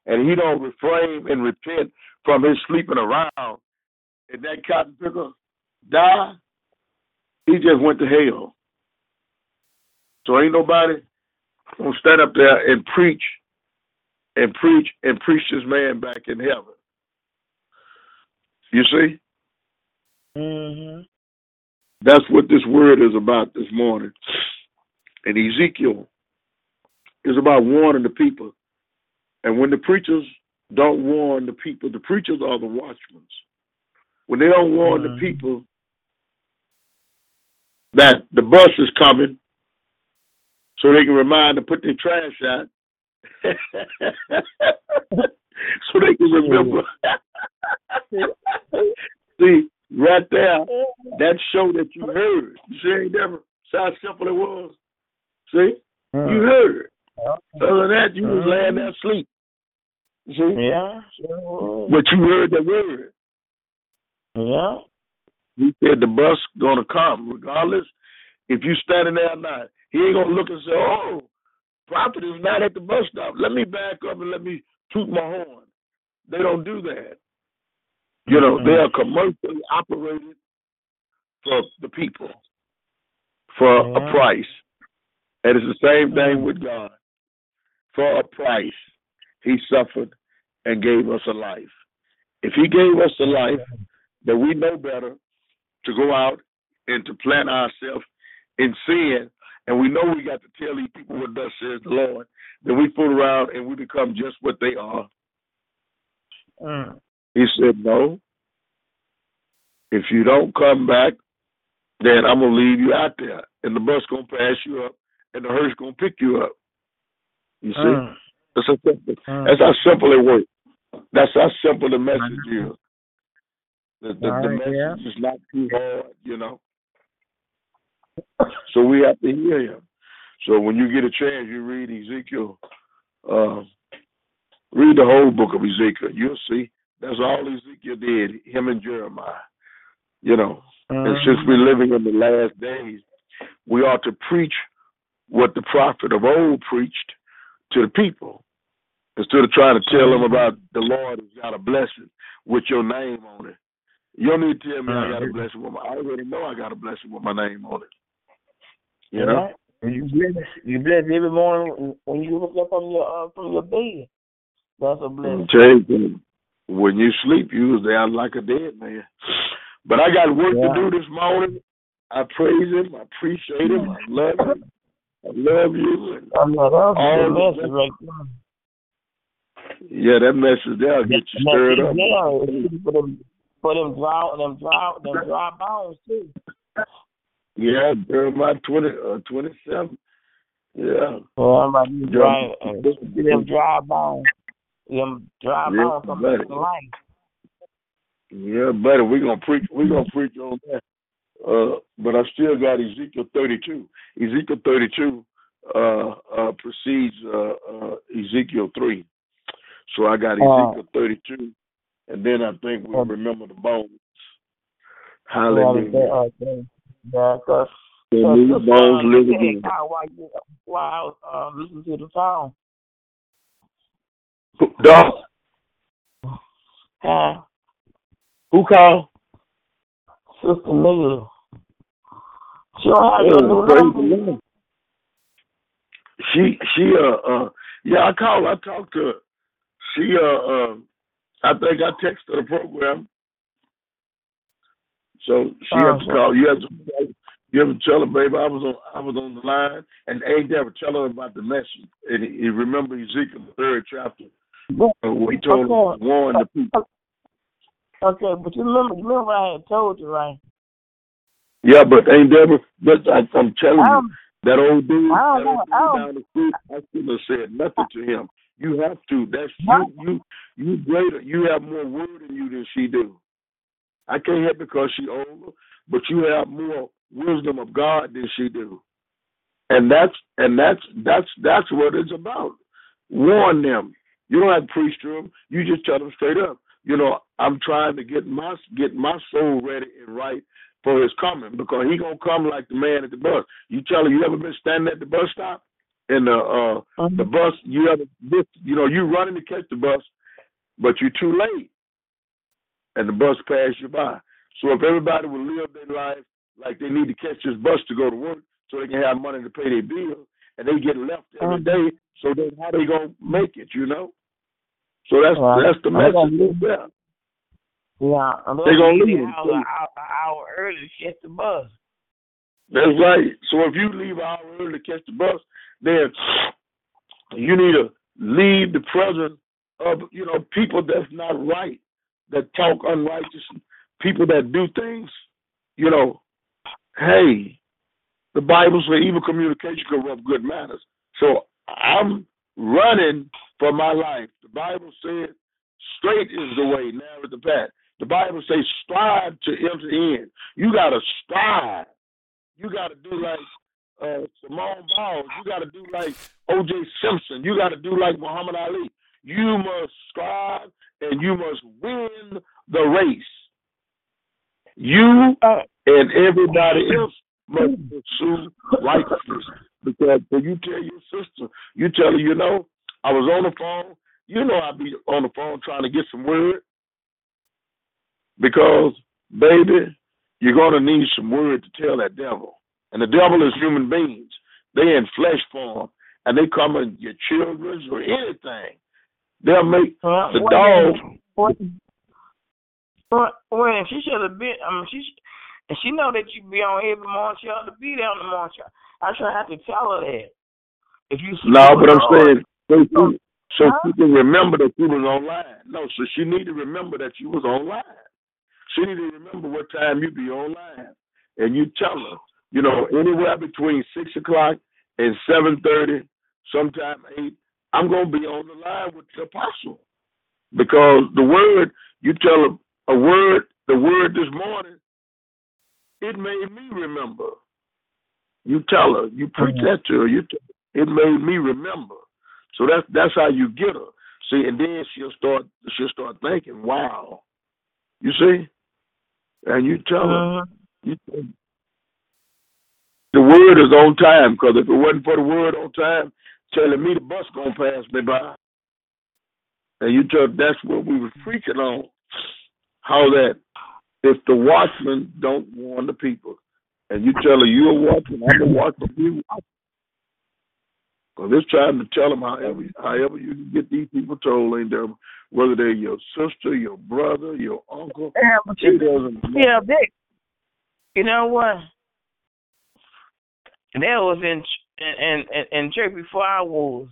and he don't refrain and repent from his sleeping around, and that cotton picker die, he just went to hell. So ain't nobody gonna stand up there and preach and preach and preach this man back in heaven. You see? Mm-hmm. That's what this word is about this morning. And Ezekiel is about warning the people. And when the preachers don't warn the people, the preachers are the watchmen. When they don't warn Mhm. the people that the bus is coming, so they can remind to put their trash out, so they can remember. See, right there, that show that you heard. You see, ain't never see how simple it was. See, you heard. Other than that, you was laying there asleep. See, Yeah. But you heard the word. Yeah. He said the bus gonna come, regardless if you standing there or not. He ain't gonna look and say, "Oh, prophet is not at the bus stop. Let me back up and let me toot my horn." They don't do that. You know, Mhm. they are commercially operated for the people for a price, and it's the same thing Mhm. with God. For a price, He suffered and gave us a life. If He gave us a life, then we know better to go out and to plant ourselves in sin, and we know we got to tell these people what thus says the Lord. Then we fool around and we become just what they are. Mm. He said, No. If you don't come back, then I'm gonna leave you out there. And the bus gonna pass you up and the hearse gonna pick you up. You see? Mm. That's, how simple, Mm. that's how simple it works. That's how simple the message is. The, the, the Right, message yeah. is not too hard, you know. So we have to hear him. So when you get a chance, you read Ezekiel. Uh, read the whole book of Ezekiel. You'll see that's all Ezekiel did. Him and Jeremiah. You know, and since Mhm. we're living in the last days, we ought to preach what the prophet of old preached to the people instead of trying to tell them about the Lord has got a blessing with your name on it. You don't need to tell me I got a blessing with my. I already know I got a blessing with my name on it. You know. You bless you bless every morning when you look up from your uh, from your bed. That's a blessing. you, when you sleep, you was there like a dead man. But I got work Yeah. to do this morning. I praise him. I appreciate him. I love him. I love you. And I love you. all message right there. yeah, that message there will get you Now, stirred up. For them for them dry them dry them dry bones too. Yeah, Jeremiah twenty uh, twenty seven. Yeah. Well, I'm about to dry uh, them dry bones. Them dry Yeah, bones come buddy. back to life. Yeah, buddy, we're gonna preach we're gonna preach on that. Uh but I still got Ezekiel thirty two. Ezekiel thirty two uh uh precedes uh, uh Ezekiel three. So I got. Ezekiel thirty two and then I think we'll Uh. remember the bones. Hallelujah. yeah, cause The cause new bones live again. guy while you while uh, listening to the song. Dog, Uh, who called? Sister Neil. She don't have your new number. She she uh uh yeah I called I talked to her. She uh um I think I texted her the program. So she Oh, have to call. You have to. You have to tell her, baby, I was on. I was on the line, and ain't ever tell her about the message. And he, remember Ezekiel third chapter, But, uh, he told to warn the people. okay, but you remember, you remember I had told you, right? Yeah, but ain't ever. But I, I'm telling you, Um, that old dude, I that old dude I down the street, I shouldn't have said nothing to him. You have to. That's you. You you greater. You have more word in you than she do. I can't help because she older, but you have more wisdom of God than she do. And that's and that's that's that's what it's about. Warn them. You don't have to preach to them. You just tell them straight up. You know, I'm trying to get my get my soul ready and right for his coming because he gonna come like the man at the bus. You tell him you ever been standing at the bus stop and the uh Mhm. the bus you ever this you know you running to catch the bus, but you're too late, and the bus passed you by. So if everybody would live their life like they need to catch this bus to go to work, so they can have money to pay their bills, and they get left every Mhm. day, so then how they gonna make it? You know. So that's that's the message. Leave- Yeah. Yeah, and They gonna leave leave the them, an hour, an hour early to catch the bus. That's right. So if you leave an hour early to catch the bus, then you need to leave the presence of you know people that's not right, that talk unrighteous, people that do things. You know, hey, the Bible says evil communication corrupt good manners. So I'm running for my life. The Bible says straight is the way, narrow is the path. The Bible says strive to enter in. You gotta strive. You got to do like uh, Simone Biles. You got to do like O.J. Simpson. You got to do like Muhammad Ali. You must strive and you must win the race. You Uh, and everybody else must pursue righteousness. Because when you tell your sister, you tell her, you know, I was on the phone. You know, I'd be on the phone trying to get some word. Because, baby, you're going to need some word to tell that devil. And the devil is human beings. They in flesh form, and they come in your children's or anything. They'll make well, the dog. Well, she should have been. I mean, she and she know that you be on every morning. She ought to be there on the morning. I should have to tell her that. If you No, but I'm on- saying so she, so Huh? she can remember that she was online. No, so she need to remember that you was online. She need to remember what time you be online, and you tell her, you know, anywhere between six o'clock and seven thirty, sometime eight. I'm gonna be on the line with the apostle because the word you tell her a word, the word this morning, it made me remember. You tell her, you preach Mhm. that to her. You tell it made me remember. So that's that's how you get her. See, and then she'll start she'll start thinking, wow. You see, and you tell her, Mhm. you tell the word is on time. Because if it wasn't for the word on time, telling me the bus gonna pass me by, and you tell that's what we was preaching on, how that if the watchman don't warn the people, and you tell her you're a watchman, I'm a watchman, you because it's trying to tell them however, however you can get these people told, ain't there? Whether they're your sister, your brother, your uncle, Yeah, but it you, doesn't matter. yeah, Dick. You know what? That was in in in, in church before I was.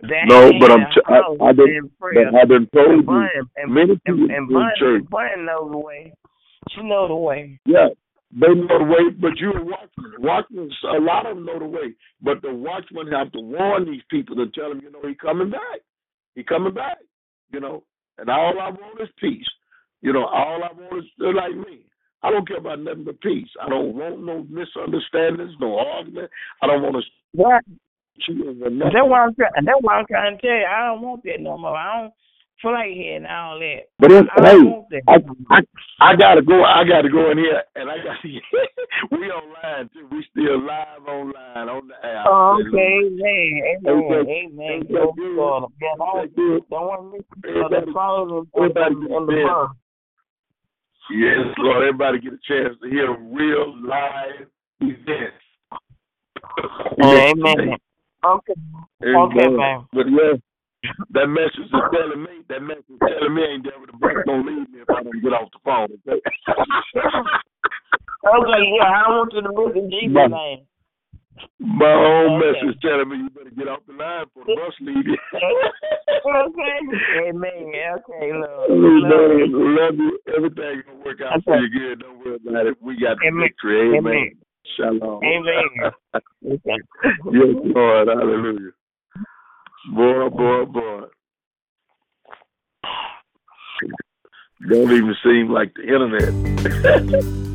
That No, but I'm t- I, house I've been, in prayer. I've been told And you Bunny, and, many people and, and in Bunny, church, Bunny knows the way. She know the way. yeah, they know the way, but you're a watchman. Watchmen, a lot of them know the way, but the watchmen have to warn these people and tell them, you know, he coming back. He coming back, you know. And all I want is peace. You know, all I want is they're like me. I don't care about nothing but peace. I don't want no misunderstandings, no argument. I don't want to or that's what I'm trying. And that's what I'm trying to tell you. I don't want that no more. I don't feel like hearing all that. But it's, I hey. I, I I gotta go. I gotta go in here, and I got to. we online too. We still live online on the app. Oh, okay, amen, amen, amen. Go for it. Yeah, don't, Everybody good? don't want to miss the Everybody- everybody and, and the good. Yes, Lord. Everybody get a chance to hear real live event. Amen. Okay. Okay, man. But yeah, that message is telling me that message is telling me ain't Deborah the bus gonna leave me if I don't get off the phone. Okay, okay yeah, I don't want you to miss in Jesus' No. name. My own Okay. message telling me you better get off the line for the bus leave you. okay. Amen. Okay, Lord. Amen. Love you. Everything gonna work out for you good. Don't worry about it. We got the Amen. victory. Amen. Amen. Shalom. Amen. Yes, Lord. Hallelujah. Boy, boy, boy. Don't even seem like the internet.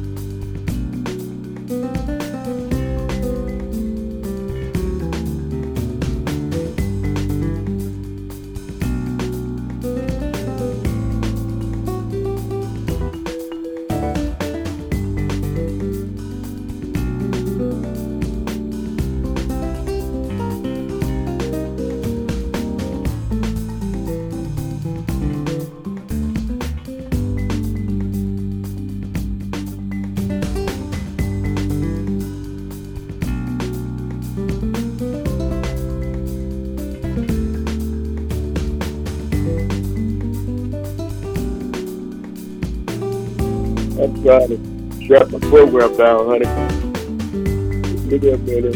trying to shut my program down, honey. Give me a minute.